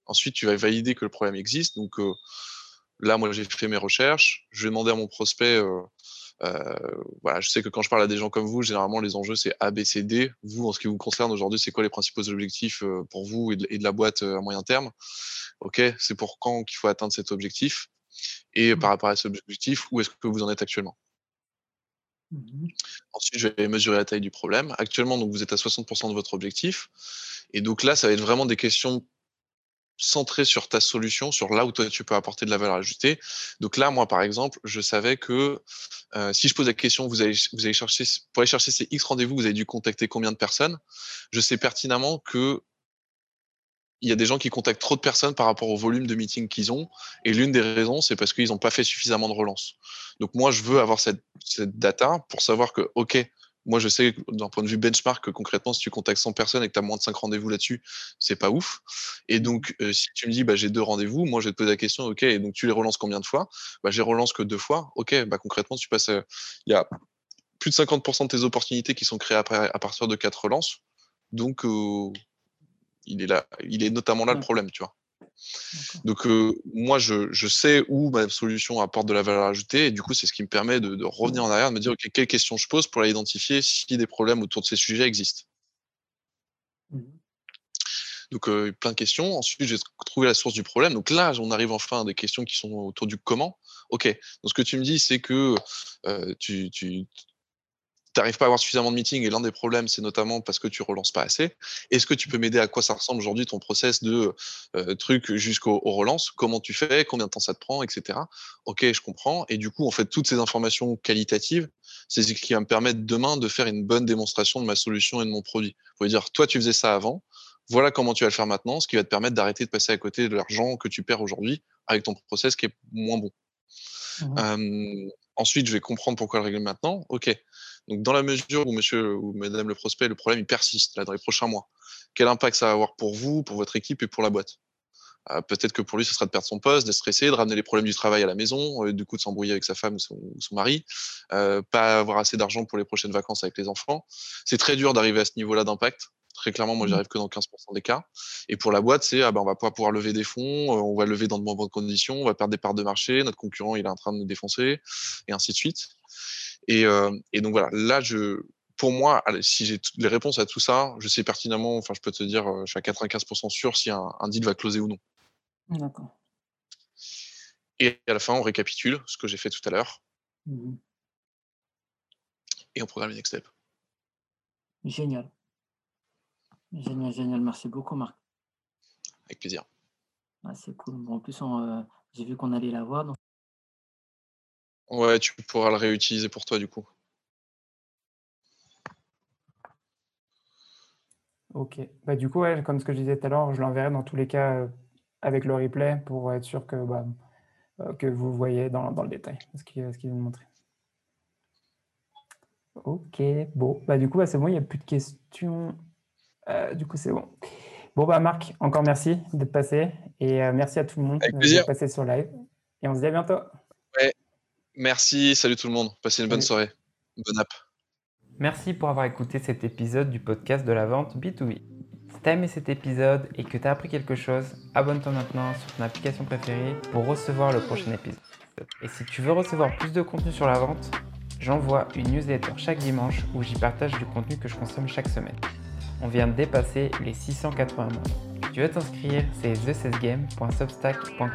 Speaker 2: Ensuite, tu vas valider que le problème existe. Donc là, moi, j'ai fait mes recherches. Je vais demander à mon prospect. voilà, je sais que quand je parle à des gens comme vous, généralement les enjeux c'est A, B, C, D. Vous, en ce qui vous concerne aujourd'hui, c'est quoi les principaux objectifs pour vous et de, la boîte à moyen terme? Ok, c'est pour quand qu'il faut atteindre cet objectif? Et par mmh. rapport à cet objectif, où est-ce que vous en êtes actuellement? Mmh Ensuite, je vais mesurer la taille du problème. Actuellement, donc, vous êtes à 60% de votre objectif. Et donc là, ça va être vraiment des questions centrées sur ta solution, sur là où toi, tu peux apporter de la valeur ajoutée. Donc là, moi, par exemple, je savais que euh, si je pose la question, vous allez, vous allez chercher, pour aller chercher ces X rendez-vous, vous avez dû contacter combien de personnes Je sais pertinemment que il y a des gens qui contactent trop de personnes par rapport au volume de meetings qu'ils ont. Et l'une des raisons, c'est parce qu'ils n'ont pas fait suffisamment de relance. Donc moi, je veux avoir cette, data pour savoir que, OK, moi, je sais d'un point de vue benchmark que concrètement, si tu contactes 100 personnes et que tu as moins de 5 rendez-vous là-dessus, c'est pas ouf. Et donc, euh, si tu me dis, bah, j'ai deux rendez-vous, moi, je vais te poser la question, OK, et donc tu les relances combien de fois? Bah, Je les relance que deux fois. OK, bah, concrètement, tu passes. Il y a plus de 50% de tes opportunités qui sont créées à partir de quatre relances. Donc, euh, il, est là, il est notamment là le problème, tu vois. Donc moi, je, sais où ma solution apporte de la valeur ajoutée et du coup, c'est ce qui me permet de, revenir en arrière, de me dire ok, quelles questions je pose pour identifier si des problèmes autour de ces sujets existent. Mmh Donc plein de questions. Ensuite, j'ai trouvé la source du problème. Donc là, on arrive enfin à des questions qui sont autour du comment. Ok. Donc ce que tu me dis, c'est que tu, n'arrives pas à avoir suffisamment de meetings et l'un des problèmes, c'est notamment parce que tu relances pas assez. Est-ce que tu peux m'aider à quoi ça ressemble aujourd'hui ton process de euh, truc jusqu'au relance Comment tu fais? Combien de temps ça te prend? Etc. Ok, je comprends. Et du coup, en fait, toutes ces informations qualitatives, c'est ce qui va me permettre demain de faire une bonne démonstration de ma solution et de mon produit. Vous dire, toi, tu faisais ça avant. Voilà comment tu vas le faire maintenant, ce qui va te permettre d'arrêter de passer à côté de l'argent que tu perds aujourd'hui avec ton process qui est moins bon. Mmh ensuite, je vais comprendre pourquoi le régler maintenant. Ok. Donc, dans la mesure où monsieur ou madame le prospect, le problème il persiste dans les prochains mois, quel impact ça va avoir pour vous, pour votre équipe et pour la boîte? Euh, Peut-être que pour lui, ce sera de perdre son poste, d'être stressé, de ramener les problèmes du travail à la maison, euh, du coup de s'embrouiller avec sa femme ou son, mari, euh, pas avoir assez d'argent pour les prochaines vacances avec les enfants. C'est très dur d'arriver à ce niveau-là d'impact. Très clairement, moi, mmh. j'arrive que dans 15% des cas. Et pour la boîte, c'est ah ben, on va pas pouvoir lever des fonds, on va lever dans de bonnes conditions, on va perdre des parts de marché, notre concurrent il est en train de nous défoncer, et ainsi de suite. Et, donc voilà, là, je, pour moi, si j'ai les réponses à tout ça, je sais pertinemment, enfin, je peux te dire, je suis à 95% sûr si un, deal va closer ou non.
Speaker 5: D'accord.
Speaker 2: Et à la fin, on récapitule ce que j'ai fait tout à l'heure.
Speaker 5: Mmh
Speaker 2: et on programme les next step.
Speaker 5: Génial. Génial, génial. Merci beaucoup, Marc.
Speaker 2: Avec plaisir.
Speaker 5: c'est cool. en plus, j'ai vu qu'on allait la voir. Donc...
Speaker 2: Ouais, tu pourras le réutiliser pour toi du coup.
Speaker 1: Ok. Bah, du coup, comme ce que je disais tout à l'heure, je l'enverrai dans tous les cas euh, avec le replay pour être sûr que, bah, euh, que vous voyez dans, le détail ce qu'il ce vient de montrer. Ok, bon, bah, du coup, bah, c'est bon, il n'y a plus de questions. Euh, du coup, c'est bon. Bon, bah, Marc, encore merci d'être passé et merci à tout le monde
Speaker 2: d'être
Speaker 1: passé sur live. Et on se dit à bientôt.
Speaker 2: Merci, salut tout le monde. Passez une bonne soirée. Bonne app.
Speaker 1: Merci pour avoir écouté cet épisode du podcast de la vente B2B. Si tu as aimé cet épisode et que tu as appris quelque chose, abonne-toi maintenant sur ton application préférée pour recevoir le prochain épisode. Et si tu veux recevoir plus de contenu sur la vente, j'envoie une newsletter chaque dimanche où j'y partage du contenu que je consomme chaque semaine. On vient de dépasser les 680 membres. Si tu veux t'inscrire, c'est thecesgame.substack.com.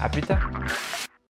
Speaker 1: A plus tard